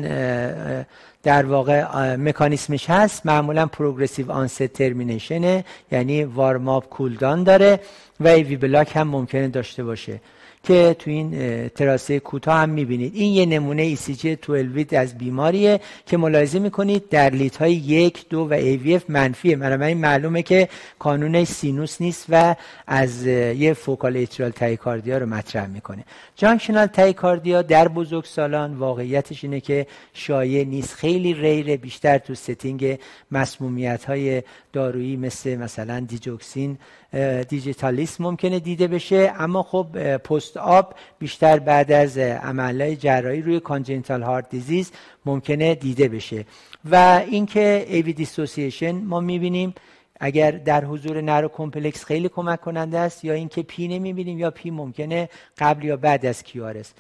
در واقع مکانیسمش هست. معمولا progressive onset termination ه یعنی warm up cool down داره و AV block هم ممکنه داشته باشه. که تو این trace کوتاه هم می‌بینید. این یه نمونه ECG 12 از بیماریه که ملاحظه می‌کنید در lead های یک دو و aVF منفیه. این معلومه که کانون سینوس نیست و از یه focal atrial tachycardia رو مطرح می‌کنه. junctional tachycardia در بزرگسالان واقعیتش اینه که شایع نیست. خیلی rare ه بیشتر تو setting مسمومیت های دارویی مثل مثلا دیجوکسین digitalis ممکنه دیده بشه اما خب post-op بیشتر بعد از عملهای جراحی روی congenital heart disease ممکنه دیده بشه. و اینکه ایوی دیسوسییشن ما می‌بینیم اگر در حضور narrow complex خیلی کمک کننده است یا اینکه P نمی‌بینیم یا P ممکنه قبل یا بعد از QRS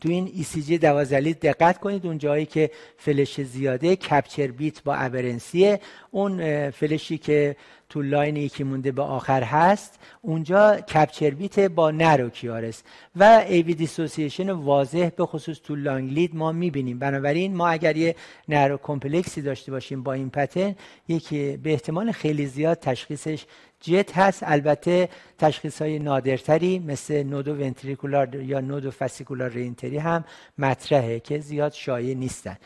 تو این ECG دوازده lead دقت کنید اون جایی که فلش زیاده capture beat با aberrancy ه اون فلشی که تو line یکی مونده به آخر هست اونجا capture beat با narrow QRS. و ایوی دیسوسییشن واضح به خصوص تو long lead ما می‌بینیم. بنابراین ما اگر یه narrow complex ی داشته باشیم با این pattern یکی به احتمال خیلی زیاد تشخیصش JET هست. البته تشخیص های نادرتری مثل nodoventricular یا nodofascicular reentry هم مطرحه که زیاد شایع نیستن.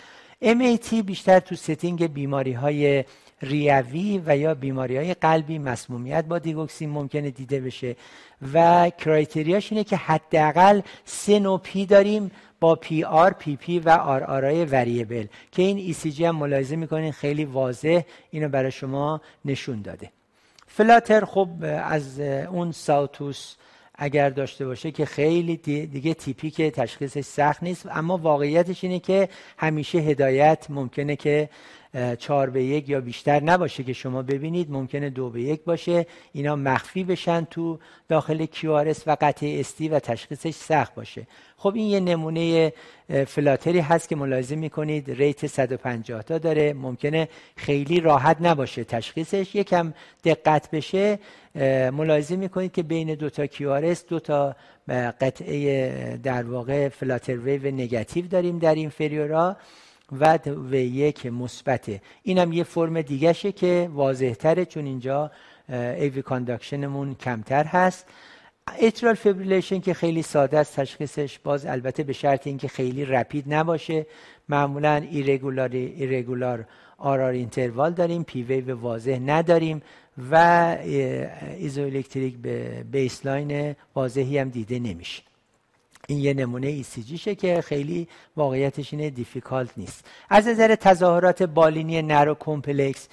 MAT بیشتر تو setting بیماری های ریوی و یا بیماری های قلبی مسمومیت با دیگوکسین ممکنه دیده بشه. و criteria ش اینه که حداقل سه نوع P داریم با PR PP و RR ای variable که این ECG هم ملاحظه می‌کنین خیلی واضح اینو برای شما نشون داده. flutter خب از اون sawtooth اگر داشته باشه که خیلی دیگه تیپیکه تشخیصش سخت نیست اما واقعیتش اینه که همیشه هدایت ممکنه که چهار به یک یا بیشتر نباشه که شما ببینید ممکنه دو به یک باشه. اینا مخفی بشن تو داخل QRS و قطع استی و تشخیصش سخت باشه. خب این یه نمونه فلاتری هست که ملاحظه می‌کنید. ریت 150 تا داره. ممکنه خیلی راحت نباشه تشخیصش. یکم دقت بشه ملاحظه می‌کنید که بین دو تا QRS دو تا قطعه در واقع فلاتر ویو نگاتیو داریم در این فریورا و و یک مثبته. اینم یه فرم دیگهشه که واضح چون اینجا AV conduction مون کمتر هست. atrial fibrillation که خیلی ساده است تشخیصش باز البته به شرط اینکه خیلی rapid نباشه. معمولا irregular irregular RR interval داریم P wave واضح نداریم و isoelectric baseline واضحی هم دیده نمیشه. این یه نمونه ECG شه که خیلی واقعیتش اینه difficult نیست. از نظر تظاهرات بالینی narrow complex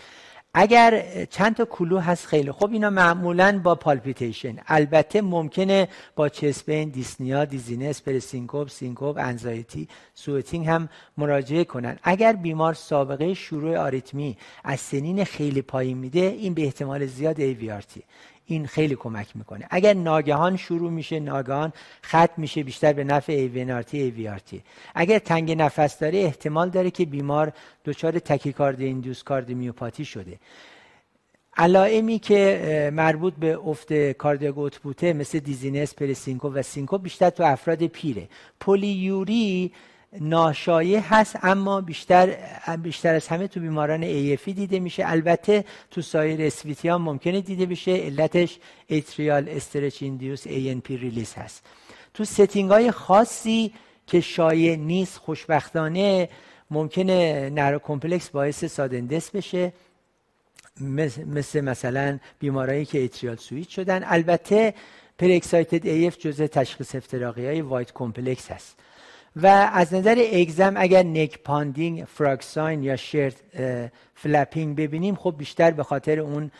اگر چند تا clue هست خیلی خب اینا معمولا با palpitation البته ممکنه با chest pain dyspnea dizziness presyncope syncope anxiety sweating هم مراجعه کنن. اگر بیمار سابقه شروع آریتمی از سنین خیلی پایین میده این به احتمال زیاد AVRT این خیلی کمک می‌کنه. اگر ناگهان شروع میشه ناگهان ختم میشه بیشتر به نفع AVNRT AVRT اگر تنگی نفس داره احتمال داره که بیمار دچار tachycardia induced cardiomyopathy شده. علائمی که مربوط به افت cardiac output ه مثل dizziness presyncope و syncope بیشتر تو افراد پیره. polyuria ناشایع هست اما بیشتر بیشتر از همه تو بیماران AF ی دیده میشه. البته تو سایر SVT ها ممکنه دیده بشه. علتش atrial stretch induced ANP release هست. تو setting های خاصی که شایع نیست خوشبختانه ممکنه narrow complex باعث sudden death بشه. مثل مثلا بیمارایی که atrial switch شدن. البته preexcited AF جزء تشخیص افتراقی های wide complex هست. و از نظر exam اگر neck pounding frog sign یا shirt flapping ببینیم خب بیشتر به خاطر اون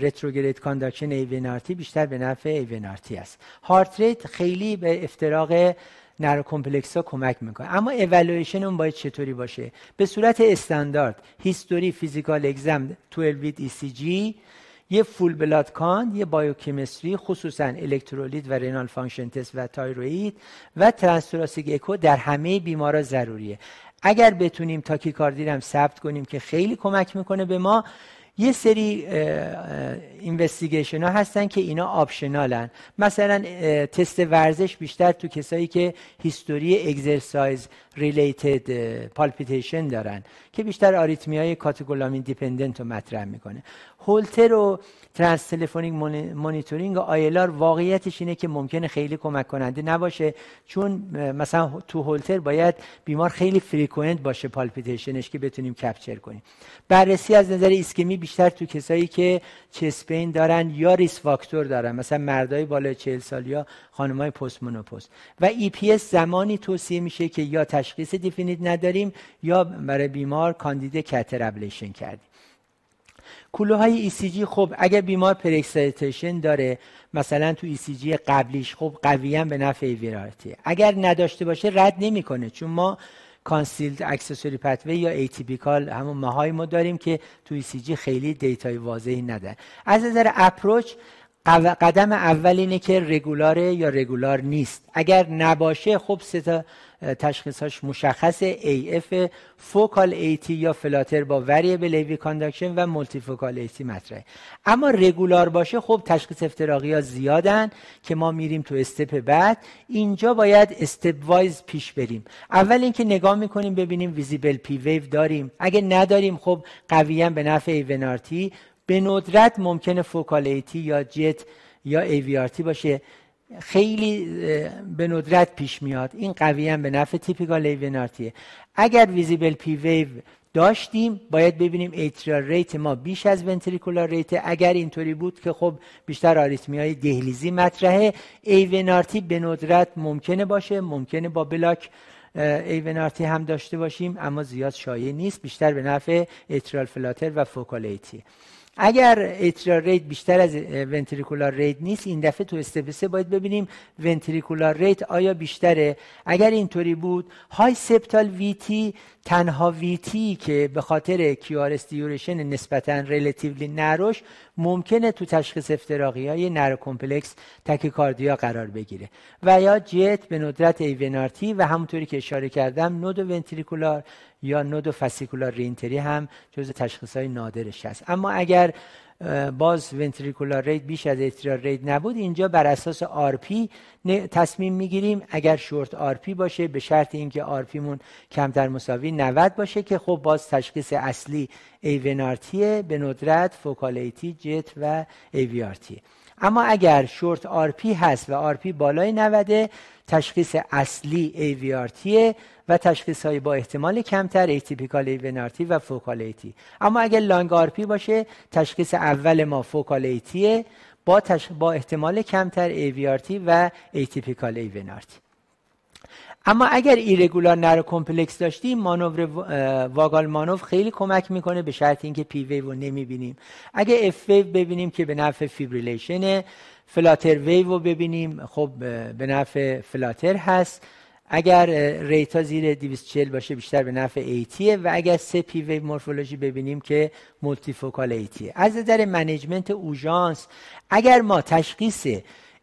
retrograde conduction AVNRT بیشتر به نفع AVNRT است. heart rate خیلی به افتراق narrow complex ها کمک می‌کنه. اما evaluation مون باید چطوری باشه؟ به صورت استاندارد history physical exam 12 lead ECG یه full blood count یه biochemistry خصوصا الکترولیت و renal function test و تایروید و transthoracic اکو در همه بیمارا ضروریه. اگر بتونیم تاکیکاردی هم ثبت کنیم که خیلی کمک می‌کنه به ما یه سری investigation ها هستن که اینا optional ن. مثلا تست ورزش بیشتر تو کسایی که history exercise related palpitation دارن که بیشتر آریتمی های catecholamine dependent رو مطرح می‌کنه. هولتر و transtelephonic monitoring و ILR واقعیتش اینه که ممکنه خیلی کمک کننده نباشه چون مثلا تو هولتر باید بیمار خیلی frequent باشه palpitation ش که بتونیم capture کنیم. بررسی از نظر ایسکمی بیشتر تو کسایی که chest pain دارن یا risk factor دارن مثلا مردای بالای 40 سال یا خانمای post menopause و EPS زمانی توصیه میشه که یا تشخیص definite نداریم یا برای بیمار کاندید catheter ablation کردیم. clue های ECG خب اگر بیمار preexcitation داره مثلا تو ECG قبلیش خب قویا به نفع AVRT اگر نداشته باشه رد نمی‌کنه چون ما concealed accessory pathway یا atypical همون Mahaim های ما داریم که تو ECG خیلی data ی واضحی نداره. از نظر approach قدم اول اینه که regular ه یا regular نیست. اگر نباشه خب سه تا تشخیصاش مشخصه AF focal AT یا flutter با variable AV conduction و multifocal AT مطرحه. اما regular باشه خب تشخیص افتراقی ها زیادن که ما میریم تو step بعد. اینجا باید stepwise پیش بریم. اول اینکه نگاه می‌کنیم ببینیم visible P wave داریم. اگه نداریم خب قویا به نفع AVNRT به ندرت ممکنه focal AT یا JET یا AVRT باشه. خیلی به ندرت پیش میاد. این قویا هم به نفع typical AVNRT ه اگر visible P wave داشتیم باید ببینیم atrial rate ما بیش از ventricular rate اگر اینطوری بود که خب بیشتر آریتمی های دهلیزی مطرحه AVNRT به ندرت ممکنه باشه. ممکنه با block AVNRT هم داشته باشیم اما زیاد شایع نیست. بیشتر به نفع atrial flutter و focal AT اگر atrial rate بیشتر از ventricular rate نیست این دفعه تو step باید ببینیم ventricular rate آیا بیشتره. اگر اینطوری بود high septal VT تنها VT که به خاطر QRS duration نسبتا relatively narrow ش ممکنه تو تشخیص افتراقی های narrow complex tachycardia قرار بگیره. و یا JET به ندرت AVNRT و همونطوری که اشاره کردم nodoventricular یا nodofascicular reentry هم جز تشخیص های نادرش هست. اما اگر باز ventricular rate بیش از atrial rate نبود. اینجا بر اساس RP تصمیم می‌گیریم. اگر short RP باشه به شرط اینکه RP مون کمتر مساوی 90 باشه که خب باز تشخیص اصلی AVNRT یه به ندرت focal AT JET و AVRT یه اما اگر short RP هست و RP بالای 90 تشخیص اصلی AVRT یه و تشخیص های با احتمال کمتر atypical AVNRT و focal AT اما اگر long RP باشه تشخیص اول ما focal AT یه با, تش... با احتمال کمتر AVRT و atypical AVNRT اما اگر irregular narrow complex داشتیم مانور vagal maneuver خیلی کمک می‌کنه به شرط اینکه P wave رو نمی‌بینیم. اگه F wave ببینیم که به نفع fibrillation ه flutter wave ببینیم خب به نفع flutter هست. اگر rate زیر 240 باشه بیشتر به نفع AT یه. و اگر سه P wave morphology ببینیم که multifocal AT یه. از نظر management اوژانس اگر ما تشخیص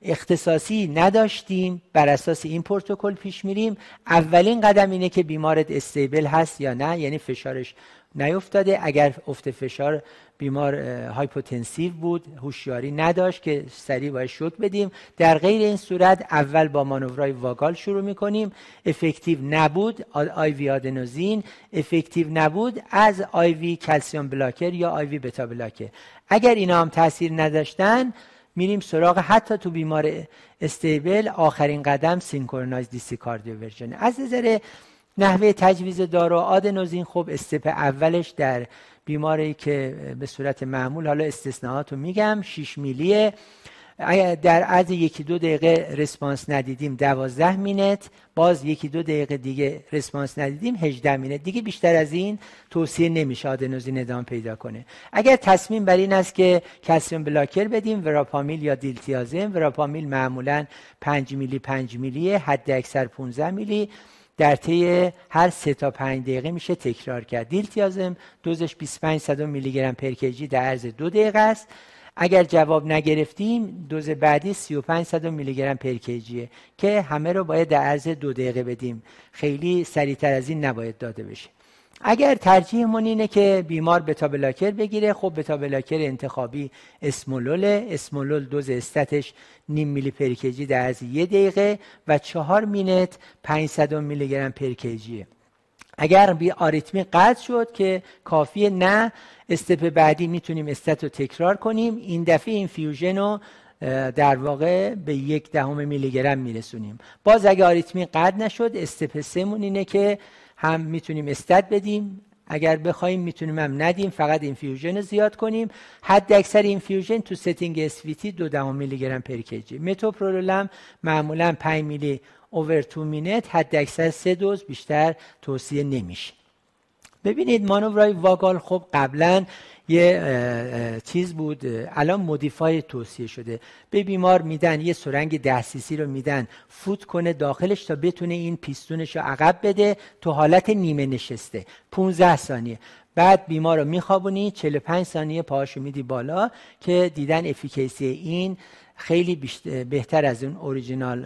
اختصاصی نداشتیم بر اساس این پروتکل پیش میریم. اولین قدم اینه که بیمارت stable هست یا نه یعنی فشارش نیفتاده. اگر افت فشار بیمار hypotensive بود هوشیاری نداشت که سریع باید شوک بدیم. در غیر این صورت اول با مانورای vagal شروع می‌کنیم. effective نبود IV آدنوزین. effective نبود از IV calcium blocker یا IV beta blocker. اگر اینا هم تاثیر نداشتن میریم سراغ حتی تو بیمار stable آخرین قدم synchronized DC version از نظر نحوه تجویز دارو آدنوزین خب step اولش در بیماری که به صورت معمول حالا استثناءات رو میگم 6 میلیه. در عرض یکی دو دقیقه رسپانس ندیدیم دوازده مینت باز یکی دو دقیقه دیگه رسپانس ندیدیم 18 مینت. دیگه بیشتر از این توصیه نمیشه آدنوزین ادامه پیدا کنه. اگر تصمیم بر این است که کلسیم بلاکر بدیم وراپامیل یا دیلتیازم وراپامیل معمولا 5 میلی 5 میلی حد اکثر 15 میلی. در طی هر سه تا 5 دقیقه میشه تکرار کرد. دیلتیازم دوزش 25 میلی گرم پر در عرض دو دقیقه است. اگر جواب نگرفتیم دوز بعدی 35 میلی گرم پر که همه رو باید در عرض دو دقیقه بدیم. خیلی سریعتر از این نباید داده بشه. اگر ترجیحمون اینه که بیمار بتا بلاکر بگیره خب بتا بلاکر انتخابی اسمولول اسمولول دوز استاتش نیم میلی پرکیجی در عرض یه دقیقه و چهار مینت 500 میلی گرم پرکیجیه اگر بی آریتمی قطع شد که کافیه نه استپ بعدی می‌تونیم استات رو تکرار کنیم. این دفعه این فیوژن رو در واقع به یک دهم میلی گرم میرسونیم. باز اگر آریتمی قطع نشد استپ سمون اینه که هم می‌تونیم استات بدیم. اگر بخوایم می‌تونیم هم ندیم فقط اینفیوژن زیاد کنیم. حد اکثر infusion تو setting SVT دو دهم میلی گرم per kg. متوپرولول معمولا 5 میلی over two minute حد اکثر سه دوز بیشتر توصیه نمیشه. ببینید مانورای vagal خب قبلا یه چیز بود الان modified توصیه شده. به بیمار میدن یه سرنگ ده سی سی رو میدن فوت کنه داخلش تا بتونه این پیستونش رو عقب بده تو حالت نیمه نشسته. 15 ثانیه. بعد بیمار رو میخوابونی 45 ثانیه پاهاشو میدی بالا که دیدن efficacy این خیلی بهتر از اون original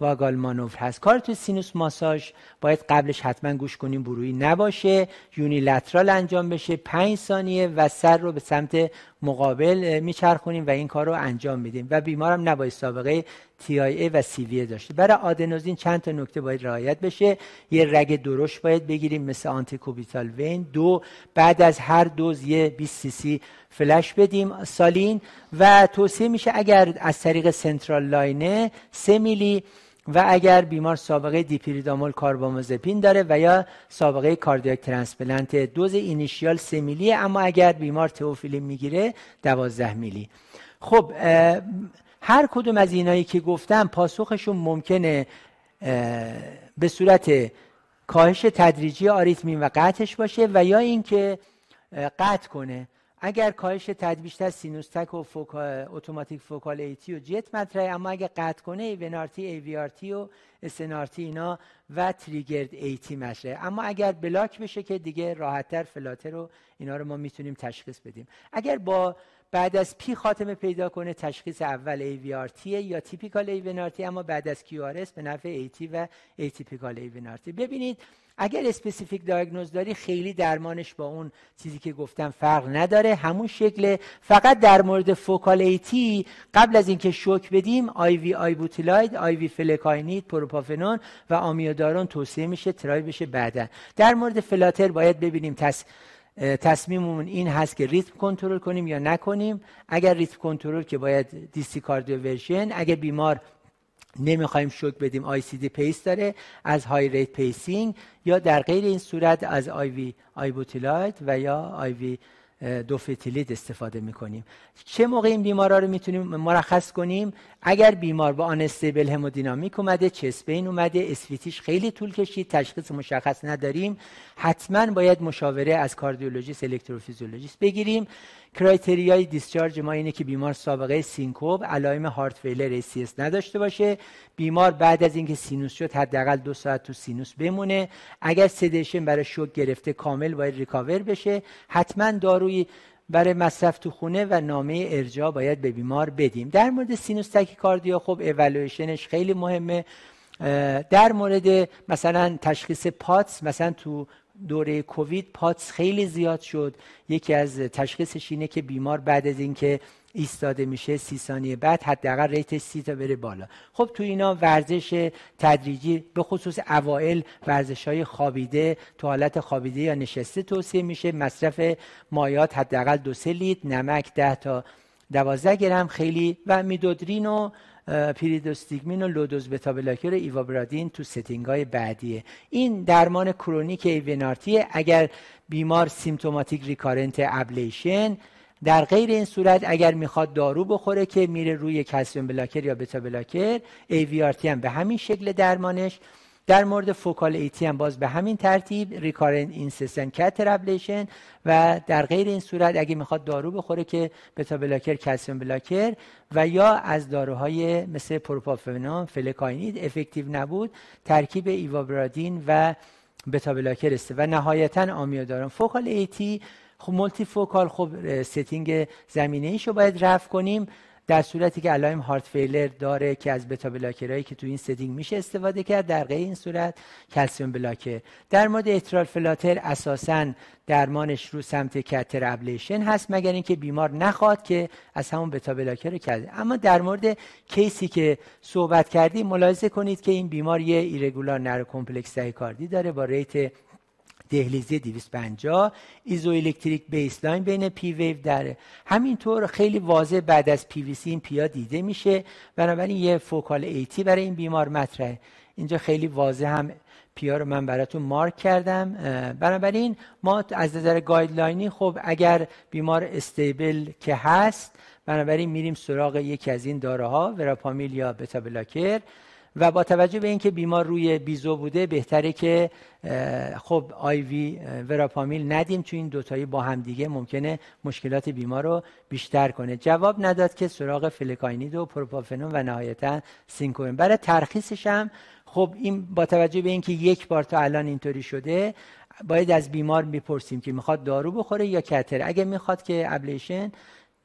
vagal maneuver هست. carotid sinus massage باید قبلش حتما گوش کنیم bruit ای نباشه. unilateral انجام بشه. پنج ثانیه و سر رو به سمت مقابل میچرخونیم و این کار رو انجام میدیم. و بیمارم نباید سابقه CVA داشته. برای آدنوزین چند تا نکته باید رعایت بشه. یه رگ درشت باید بگیریم مثل antecubital vein. دو بعد از هر دوز یه 20 سی سی flush بدیم saline. و توصیه میشه اگر از طریق central line ه 3 میلی و اگر بیمار سابقه دیپیریدامول کاربامازپین داره و یا سابقه cardiac transplant دوز initial 3 میلی اما اگر بیمار تئوفیلین می‌گیره 12 میلی. خب هر کدوم از اینایی که گفتم پاسخشون ممکنه به صورت کاهش تدریجی آریتمین و قطعش باشه و یا اینکه قطع کنه. اگر کاهش بده بیشتر sinus tach و foca... automatic focal AT و JET مطرحه اما اگر قطع کنه AVNRT AVRT و SNRT اینا و triggered AT مطرحه. اما اگر block بشه که دیگه راحتتر flutter رو اینا رو ما می‌تونیم تشخیص بدیم. اگر با بعد از P خاتمه پیدا کنه تشخیص اول AVRT یا typical AVNRT اما بعد از QRS به نفع AT و atypical AVNRT ببینید اگر specific diagnose داری خیلی درمانش با اون چیزی که گفتم فرق نداره. همون شکل فقط در مورد focal AT قبل از اینکه شوک بدیم IV ibutilide IV flecainide propafenone و آمیودارون توصیه میشه try بشه بعدا. در مورد flutter باید ببینیم تس تصمیممون این هست که rhythm control کنیم یا نکنیم. اگر rhythm control که باید DC version اگر بیمار نمی‌خوایم شوک بدیم ICD pace داره از high rate pacing یا در غیر این صورت از IV آی و یا IV dofetilide استفاده می‌کنیم. چه موقع این بیمارا رو می‌تونیم مرخص کنیم؟ اگر بیمار با unstable hemodynamic اومده chest pain اومده SVT ش خیلی طول کشید تشخیص مشخص نداریم حتما باید مشاوره از کاردیولوژیست الکتروفیزیولوژیست بگیریم. criteria ی discharge ما اینه که بیمار سابقه سینکوب علائم heart failure اس نداشته باشه. بیمار بعد از اینکه sinus شد حداقل دو ساعت تو sinus بمونه. اگر sedation برای شوک گرفته کامل باید recover بشه. حتما داروی برای مصرف تو خونه و نامه ارجاع باید به بیمار بدیم. در مورد sinus tachycardia خب اولویشنش خیلی مهمه. در مورد مثلا تشخیص POTS مثلا تو دوره کووید POTS خیلی زیاد شد. یکی از تشخیصش اینه که بیمار بعد از اینکه ایستاده میشه سی ثانیه بعد حداقل rate ش سی تا بره بالا. خب تو اینا ورزش تدریجی به خصوص اوائل ورزش های خوابیده تو حالت خوابیده یا نشسته توصیه میشه. مصرف مایعات حداقل دو سه لیتر نمک ده تا دوازده گرم خیلی و midodrine و pyridostigmine و low dose beta blocker ivabradine تو setting های بعدیه این درمان chronic AVNRT اگر بیمار symptomatic recurrent ablation در غیر این صورت اگر می‌خواد دارو بخوره که میره روی calcium blocker یا beta blocker AVRT هم به همین شکل درمانش. در مورد focal AT هم باز به همین ترتیب recurrent incessant catheter و در غیر این صورت اگه می‌خواد دارو بخوره که beta blocker calcium blocker و یا از داروهای مثل propafenone flecainide effective نبود ترکیب ivabradine و beta blocker است و نهایتا amiodarone focal AT خب multifocal خب setting زمینه ایشو باید رفع کنیم. در صورتی که علائم heart failure داره که از beta blocker ایی که تو این setting میشه استفاده کرد در غیر این صورت calcium blocker. در مورد atrial flutter اساسا درمانش رو سمت catheter ablation هست مگر اینکه بیمار نخواد که از همون beta blocker کرده. اما در مورد case ی که صحبت کردیم ملاحظه کنید که این بیمار یه irregular narrow complex تاکی‌کاردی داره با rate دهلیزی 250 isoelectric baseline بین P wave داره همینطور خیلی واضح بعد از پی وی سی این P ا دیده میشه. بنابراین یه focal AT برای این بیمار مطرحه. اینجا خیلی واضح هم P ا رو من براتون مارک کردم. بنابراین ما از نظر guideline ی خب اگر بیمار stable که هست بنابراین میریم سراغ یکی از این داروها verapamil یا beta blocker. و با توجه به اینکه بیمار روی biso بوده بهتره که خب IV verapamil ندیم چون این دوتایی با هم دیگه. ممکنه مشکلات بیمار رو بیشتر کنه. جواب نداد که سراغ flecainide و propafenone و نهایتا سینکوین برای ترخیصش هم خب این با توجه به اینکه یک بار تا الان اینطوری شده باید از بیمار می‌پرسیم که می‌خواد دارو بخوره یا catheter. اگه می‌خواد که ablation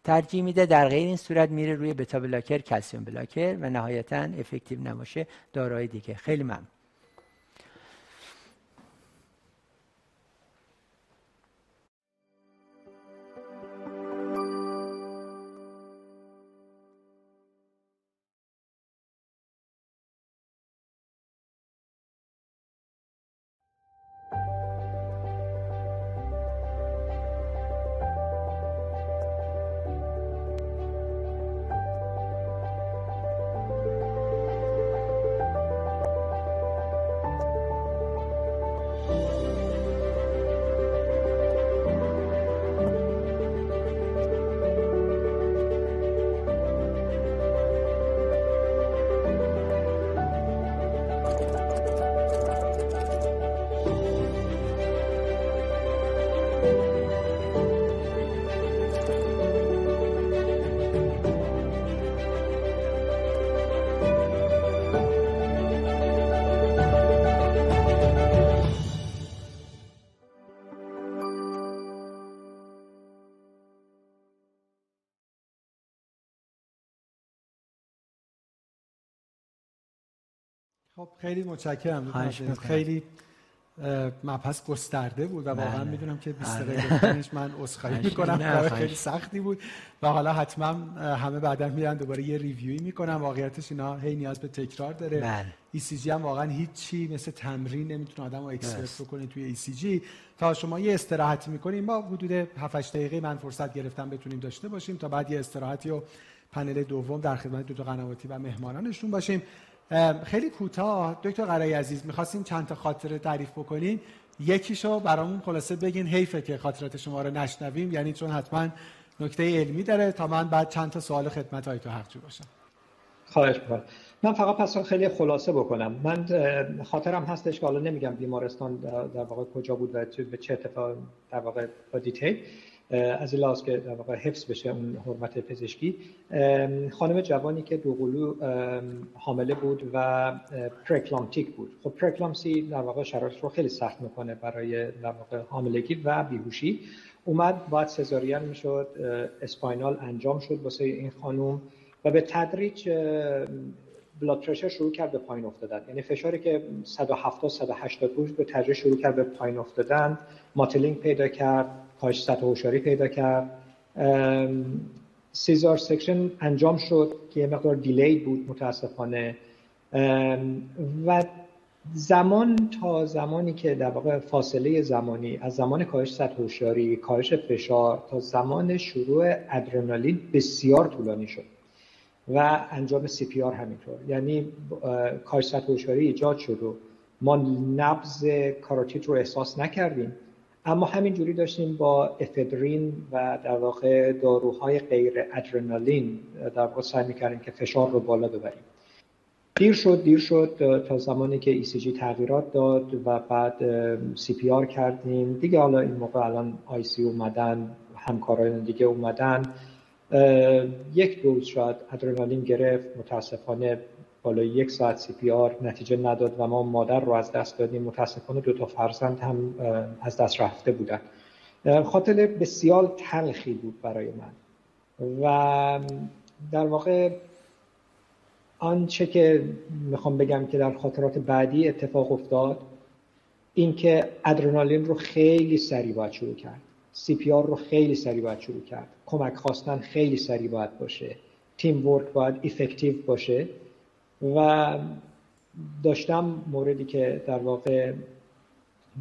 ترجیح میده در غیر این صورت میره روی بتا بلاکر کلسیم بلاکر و نهایتا افکتیو نباشه دارای دیگه. خیلی ممنون. خب خیلی متشکرم خیلی مبحث گسترده بود و واقعا بله. می‌دونم که 20 دقیقه من عذرخواهی می‌کنم. خیلی سختی بود و حالا حتما همه بعدا میرن دوباره یه ریویوی می‌کنم واقعیتش اینا هی نیاز به تکرار داره. بله. ECG هم واقعا هیچی مثل تمرین نمی‌تونه آدم رو اکسپرت بکنه توی ECG تا شما یه استراحتی می‌کنیم ما حدود 7 8 دقیقه من فرصت گرفتم بتونیم داشته باشیم تا بعد یه استراحتی و پنل دوم در خدمت دو تا قنواتی و مهمانانشون باشیم. خیلی کوتاه. دکتر قرای عزیز می‌خواستیم چند تا خاطره تعریف بکنین. یکیشو برامون خلاصه بگین حیفه که خاطرات شما رو نشنویم. یعنی چون حتما نکته علمی داره. تا من بعد چند تا سوال خدمت های تو حقجو باشم. خواهش می‌کنم. من فقط پس خیلی خلاصه بکنم. من خاطرم هستش که حالا نمیگم بیمارستان در واقع کجا بود و به چه اتفاق در واقع با detail از لحاظ که حفظ بشه اون حرمت پزشکی. خانم جوانی که دوقلو حامله بود و preeclamptic بود. خب پره‌اکلامپسی در واقع شرایط رو خیلی سخت می‌کنه برای در واقع حاملگی و بیهوشی. اومد باید سزارین می‌شد spinal انجام شد واسه این خانم و به تدریج blood pressure شروع کرد به پایین افتادن. یعنی فشاری که 170 180 بود به تدریج شروع کرد به پایین افتادن. mottling پیدا کرد کاهش سطح هوشیاری پیدا کرد. cesarean section انجام شد که مقدار delay بود متاسفانه. و زمان تا زمانی که در واقع فاصله زمانی از زمان کاهش سطح هوشیاری کاهش فشار تا زمان شروع ادرنالین بسیار طولانی شد. و انجام CPR همینطور. یعنی سطح هوشیاری ایجاد شد و ما نبض کاروتید رو احساس نکردیم. اما همینجوری داشتیم با افدرین و در واقع داروهای غیر ادرنالین در واقع سعی می‌کردیم که فشار رو بالا ببریم. دیر شد دیر شد تا زمانی که ECG تغییرات داد و بعد CPR کردیم. دیگه حالا این موقع الان IC اومدن همکاران دیگه اومدن. یک دوز شاید ادرنالین گرفت متاسفانه بالا یک ساعت CPR نتیجه نداد و ما مادر رو از دست دادیم. متاسفانه دو تا فرزند هم از دست رفته بودن. خاطر بسیار تلخی بود برای من. و در واقع آنچه که می‌خوام بگم که در خاطرات بعدی اتفاق افتاد اینکه ادرنالین رو خیلی سریع باید شروع کرد. CPR رو خیلی سریع باید شروع کرد. کمک خواستن خیلی سریع باید باشه. تیم ورک باید افکتیو باشه. و داشتم موردی که در واقع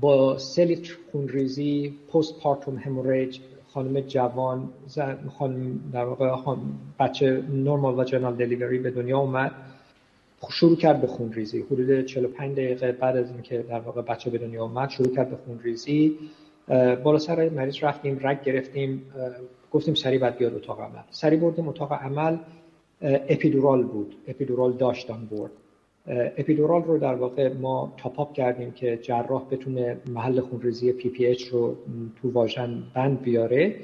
با سلیتر خونریزی پست پارتوم هموریج خانم جوان خانم در واقع بچه نورمال واجینال دلیوری به دنیا اومد. شروع کرد به خونریزی. حدود 45 دقیقه بعد از اینکه در واقع بچه به دنیا اومد شروع کرد به خونریزی. بالا سر مریض رفتیم رگ گرفتیم گفتیم سری بعد بیاد اتاق عمل. سریع بردیم اتاق عمل epidural بود epidural داشتن برد epidural رو در واقع ما top کردیم که جراح بتونه محل خونریزی PPH رو تو واژن بند بیاره.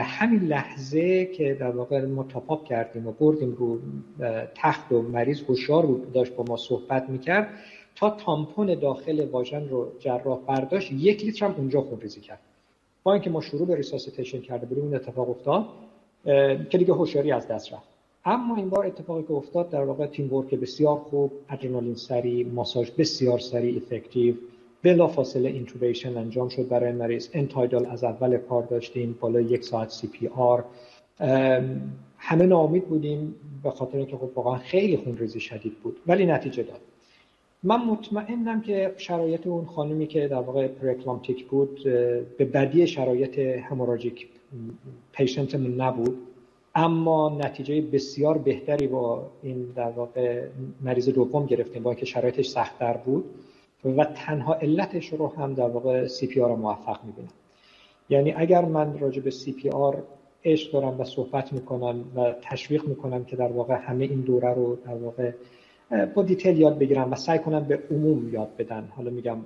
همین لحظه که در واقع ما top کردیم و بردیم رو تخت و مریض هوشیار بود داشت با ما صحبت می‌کرد. تا تامپون داخل واژن رو جراح برداشت یک لیتر هم اونجا خونریزی کرد. با اینکه ما شروع به resuscitation کرده بودیم این اتفاق افتاد که دیگه هوشیاری از دست رفت. اما این بار اتفاقی که افتاد در واقع team work بسیار خوب ادرنالین سریع ماساژ بسیار سریع effective بلا فاصله intubation انجام شد برای مریض. end-tidal از اول کار داشتیم بالا یک ساعت CPR همه ناامید بودیم به خاطر اینکه خب واقعا خیلی خونریزی شدید بود. ولی نتیجه داد. من مطمئنم که شرایط اون خانمی که در واقع preeclamptic بود به بدی شرایط hemorrhagic patient مون نبود. اما نتیجه بسیار بهتری با این در واقع مریض دوم گرفتیم با اینکه شرایطش سختتر بود. و تنها علتش رو هم در واقع CPR موفق می‌بینم. یعنی اگر من راجع به CPR عشق دارم و صحبت می‌کنم و تشویق می‌کنم که در واقع همه این دوره رو در واقع با detail یاد بگیرم و سعی کنم به عموم یاد بدن. حالا میگم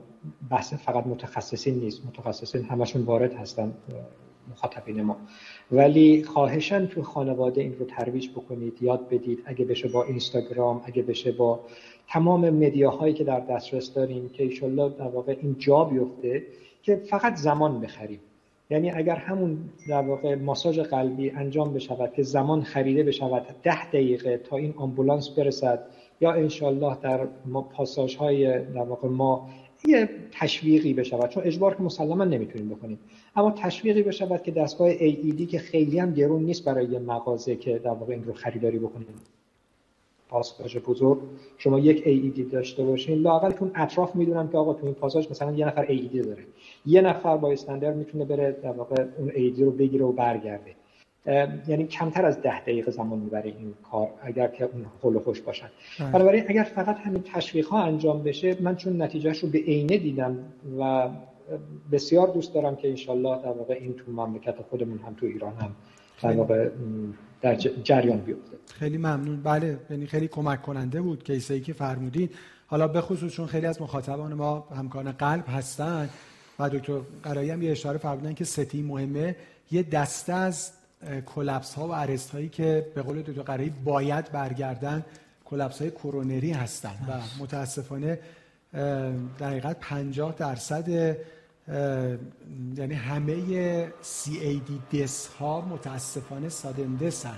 بحث فقط متخصصین نیست. متخصصین همشون وارد هستن مخاطبین ما. ولی خواهشن تو خانواده این رو ترویج بکنید یاد بدید. اگه بشه با اینستاگرام اگه بشه با تمام مدیاهایی که در دسترس داریم که ایشالله در واقع این جا بیفته که فقط زمان بخریم. یعنی اگر همون در واقع ماساژ قلبی انجام بشود که زمان خریده بشود ده دقیقه تا این آمبولانس برسد یا انشالله در پاساژ های در واقع ما یه تشویقی بشود. چون اجبار که مسلما نمی‌تونیم بکنیم. اما تشویقی بشود که دستگاه AED که خیلی هم گرون نیست برای یه مغازه که در واقع این رو خریداری بکنیم. پاساژ بزرگ. شما یک AED داشته باشین. لاقل تون اطراف می‌دونم که آقا تو این پاساژ مثلا یه نفر AED داره. یه نفر با استاندر می‌تونه بره در واقع اون AED رو بگیره و برگرده. یعنی کمتر از ده دقیقه زمان می‌بره این کار اگر که اون حل خوش باشن. بله. بنابراین اگر فقط همین تشویق ها انجام بشه من چون نتیجهش رو به عینه دیدم و بسیار دوست دارم که انشالله در واقع این تو مملکت خودمون هم تو ایران هم در واقع در جریان بیفته. خیلی ممنون. بله یعنی خیلی کمک کننده بود کیسایی که فرمودین. حالا به خصوص چون خیلی از مخاطبان ما همکاران قلب هستن و دکتر قرایی هم یه اشاره فرمودن که ستی مهمه. یه دسته از کلپس ها و ارست هایی که به قول دکتر قرایی باید برگردن کلپس های کرونری هستن و متاسفانه در حقیقت 50 درصد یعنی همه CAD دس ها متاسفانه سادن دسن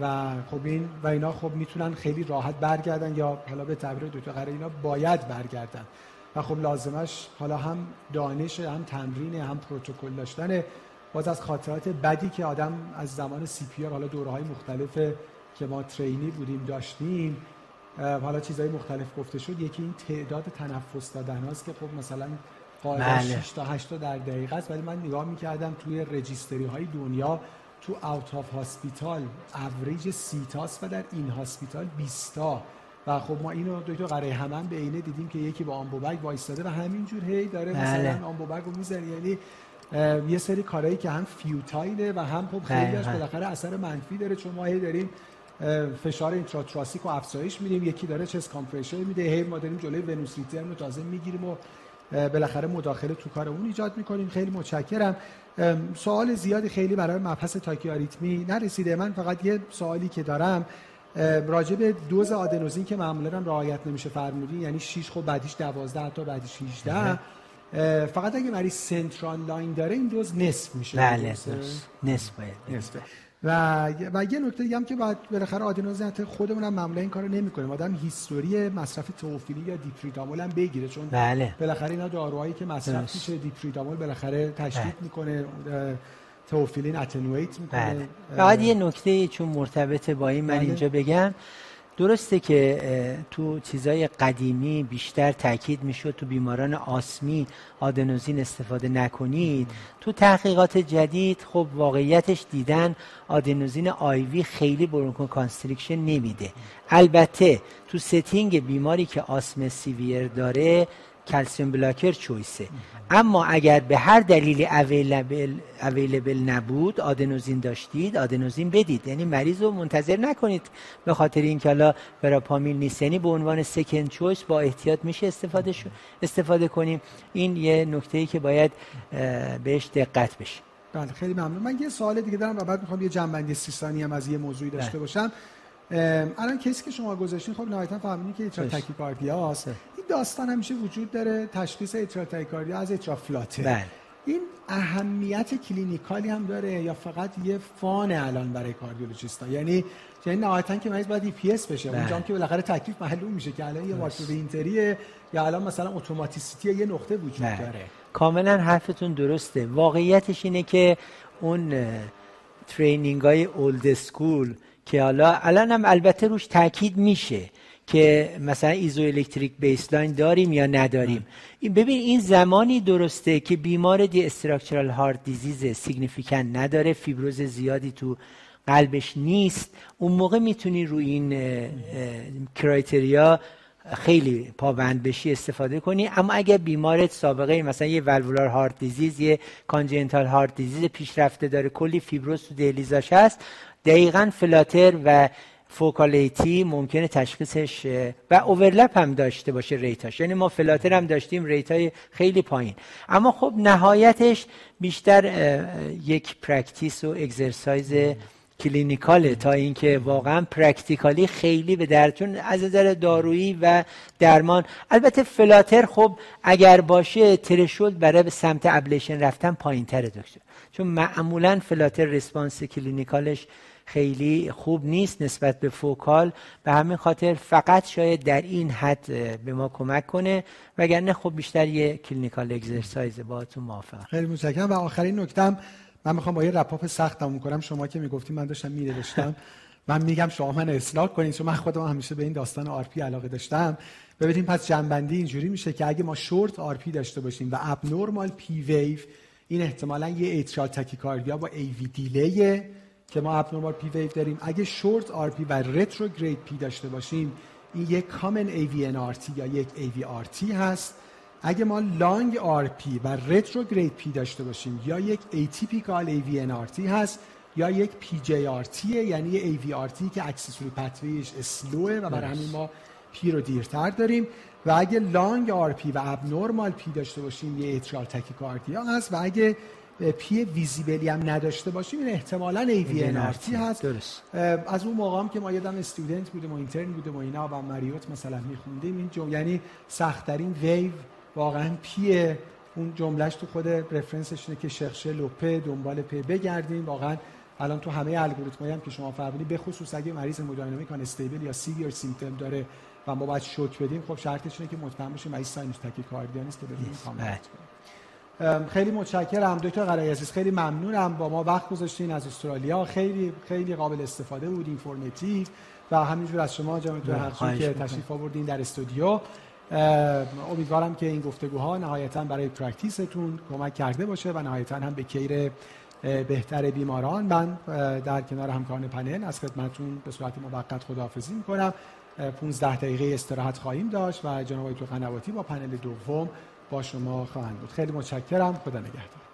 و خب این و اینا خب می‌تونن خیلی راحت برگردن یا حالا به تعبیر دکتر قراری اینا باید برگردن. و خب لازمش حالا هم دانش هم تمرین هم پروتکل داشتن باز از خاطرات بدی که آدم از زمان CP حالا دوره های مختلف که ما trainee بودیم داشتیم حالا چیزهای مختلف گفته شد یکی این تعداد تنفس دادن هاست که خب مثلا قاعده 6 بله. تا 8 تا در دقیقه است ولی من نگاه می‌کردم توی registry های دنیا تو out of hospital average سی تاست و در in hospital 20 تا و خب ما اینو دکتر قرای همان به عینه دیدیم که یکی با Ambu bag وایستاده و همینجور هی داره بله. مثلا Ambu bag رو می‌زنه یعنی یه سری کارهایی که هم futile ه و هم خب خیلیش. بالاخره اثر منفی داره. چون ما هی داریم فشار intrathoracic رو افزایش میدیم. یکی داره chest compression میده. هی ما داریم جلوی venous return رو تازه می‌گیریم و بالاخره مداخله تو کار اون ایجاد می‌کنیم. خیلی متشکرم. سوال زیادی خیلی برای مبحث tachyarrhythmia نرسیده. من فقط یه سوالی که دارم راجع به دوز آدنوزین که معمولا رعایت نمیشه فرمودین یعنی 6 خب بعدیش 12 حتی بعدیش 18 فقط اگه مریض central line داره این دوز نصف میشه. بله نصف باید و و یه نکته دیگه هم که بعد بالاخره خودمون هم معمولا این کارو نمی‌کنیم آدم history مصرف تئوفیلین یا دیپیریدامول هم بگیره. چون بله. بالاخره اینا داروهایی که مصرف میشه دیپیریدامول بالاخره تشدید بله. می‌کنه تئوفیلین attenuate می‌کنه. بله. بعد یه نکته چون مرتبط با این من بله. اینجا بگم. درسته که تو چیزای قدیمی بیشتر تاکید می‌شد تو بیماران آسمی آدنوزین استفاده نکنید. تو تحقیقات جدید خب واقعیتش دیدن آدنوزین IV خیلی bronchoconstriction نمیده. البته تو setting بیماری که آسم severe داره calcium blocker choice ه. اما اگر به هر دلیلی available, available نبود آدنوزین داشتید آدنوزین بدید. یعنی مریض رو منتظر نکنید. به خاطر اینکه حالا وراپامیل نیست یعنی به عنوان second choice با احتیاط میشه استفاده شو استفاده کنیم. این یه نکته ای که باید بهش دقت بشه. بله خیلی ممنون. من یه سوال دیگه دارم و بعد می‌خوام یه جمع‌بندی‌ای هم از یه موضوعی داشته بله. باشم. الان کسی که شما گذاشتین خب نهایتا فهمیدین که atrial tachycardia است این داستان همیشه وجود داره تشخیص atrial tachycardia از atrial flutter بله. این اهمیت clinical ی هم داره یا فقط یه fun الان برای cardiologist ا یعنی یعنی نهایتا که مریض باید EPS بشه. بله. اونجا که بالاخره تکلیف معلوم میشه که الان یه macro re-entry ه یا الان مثلا automaticity یه نقطه وجود بله. داره. کاملا حرفتون درسته. واقعیتش اینه که اون training های old school که حالا الان هم البته روش تاکید میشه. که مثلا isoelectric baseline داریم یا نداریم. این ببین این زمانی درسته که بیمار structural heart disease significant نداره فیبروز زیادی تو قلبش نیست. اون موقع می‌تونی روی این criteria خیلی پابند بشی استفاده کنی. اما اگر بیمارت سابقه مثلا یه valvular heart disease یه congenital heart disease پیشرفته داره کلی فیبروز تو دهلیزاش هست دقیقا flutter و focal AT ممکنه تشخیصش و overlap هم داشته باشه rate اش. یعنی ما flutter هم داشتیم rate های خیلی پایین. اما خب نهایتش بیشتر یک practice و exercise clinical ه تا اینکه واقعا practically خیلی به در چون از نظر دارویی و درمان. البته flutter خب اگر باشه threshold برای به سمت ablation رفتن پایین تره دکتر. چون معمولا flutter response clinical ش خیلی خوب نیست نسبت به focal. به همین خاطر فقط شاید در این حد به ما کمک کنه. وگرنه خب بیشتر یه clinical exercise تو موافقم. خیلی متشکرم. و آخرین نکتم من می‌خوام با یه wrap-up سخت تموم کنم. شما که می‌گفتیم من داشتم می‌نوشتم. من میگم شما من اصلاح کنید چون من خودم همیشه به این داستان RP علاقه داشتم. ببینیم پس جمع‌بندی اینجوری میشه که اگه ما short RP داشته باشیم و abnormal P wave این احتمالا یه atrial tachycardia با AV delay ه که ما abnormal P wave داریم. اگه short RP و retrograde P داشته باشیم این یک common AVNRT یا یک AVRT هست. اگه ما long RP و retrograde P داشته باشیم یا یک ایتیپیکال ای وی ان آر تی هست یا یک PJRT یعنی AVRT که accessory pathway ش slow ه و برای همین ما P رو دیرتر داریم. و اگه long RP و abnormal P داشته باشیم یه atrial tachycardia هست. و اگه P visible ی هم نداشته باشیم. این احتمالا AVNRT هست. درست. از اون موقع هم که ما یادم student بودیم و اینترن بودیم و اینا و Marriott مثلا میخوندیم این جمله یعنی سختترین wave واقعا P اون جملهش تو خود reference ش اینه که cherchez le P دنبال P بگردیم. واقعا الان تو همه الگوریتمایی هم که شما فرمودید به خصوص اگه مریض hemodynamically unstable یا severe symptom داره و ما باید شوک بدیم خب شرطش اینه که مطمئن باشیم مریض sinus tachycardia نیست که بدونیم کامل خیلی متشکرم دکتر قرای عزیز خیلی ممنونم. با ما وقت گذاشتین از استرالیا. خیلی خیلی قابل استفاده بود informative و همینجور از شما جناب دکتر که تشریف آوردین در استودیو. امیدوارم که این گفتگوها نهایتا برای practice تون کمک کرده باشه و نهایتا هم به care بهتر بیماران. من در کنار همکاران پنل از خدمتتون به صورت موقت خداحافظی می‌کنم. 15 دقیقه استراحت خواهیم داشت و جناب آقای قنواتی با پنل دوم با شما خواهند بود. خیلی متشکرم. خدا نگهدار.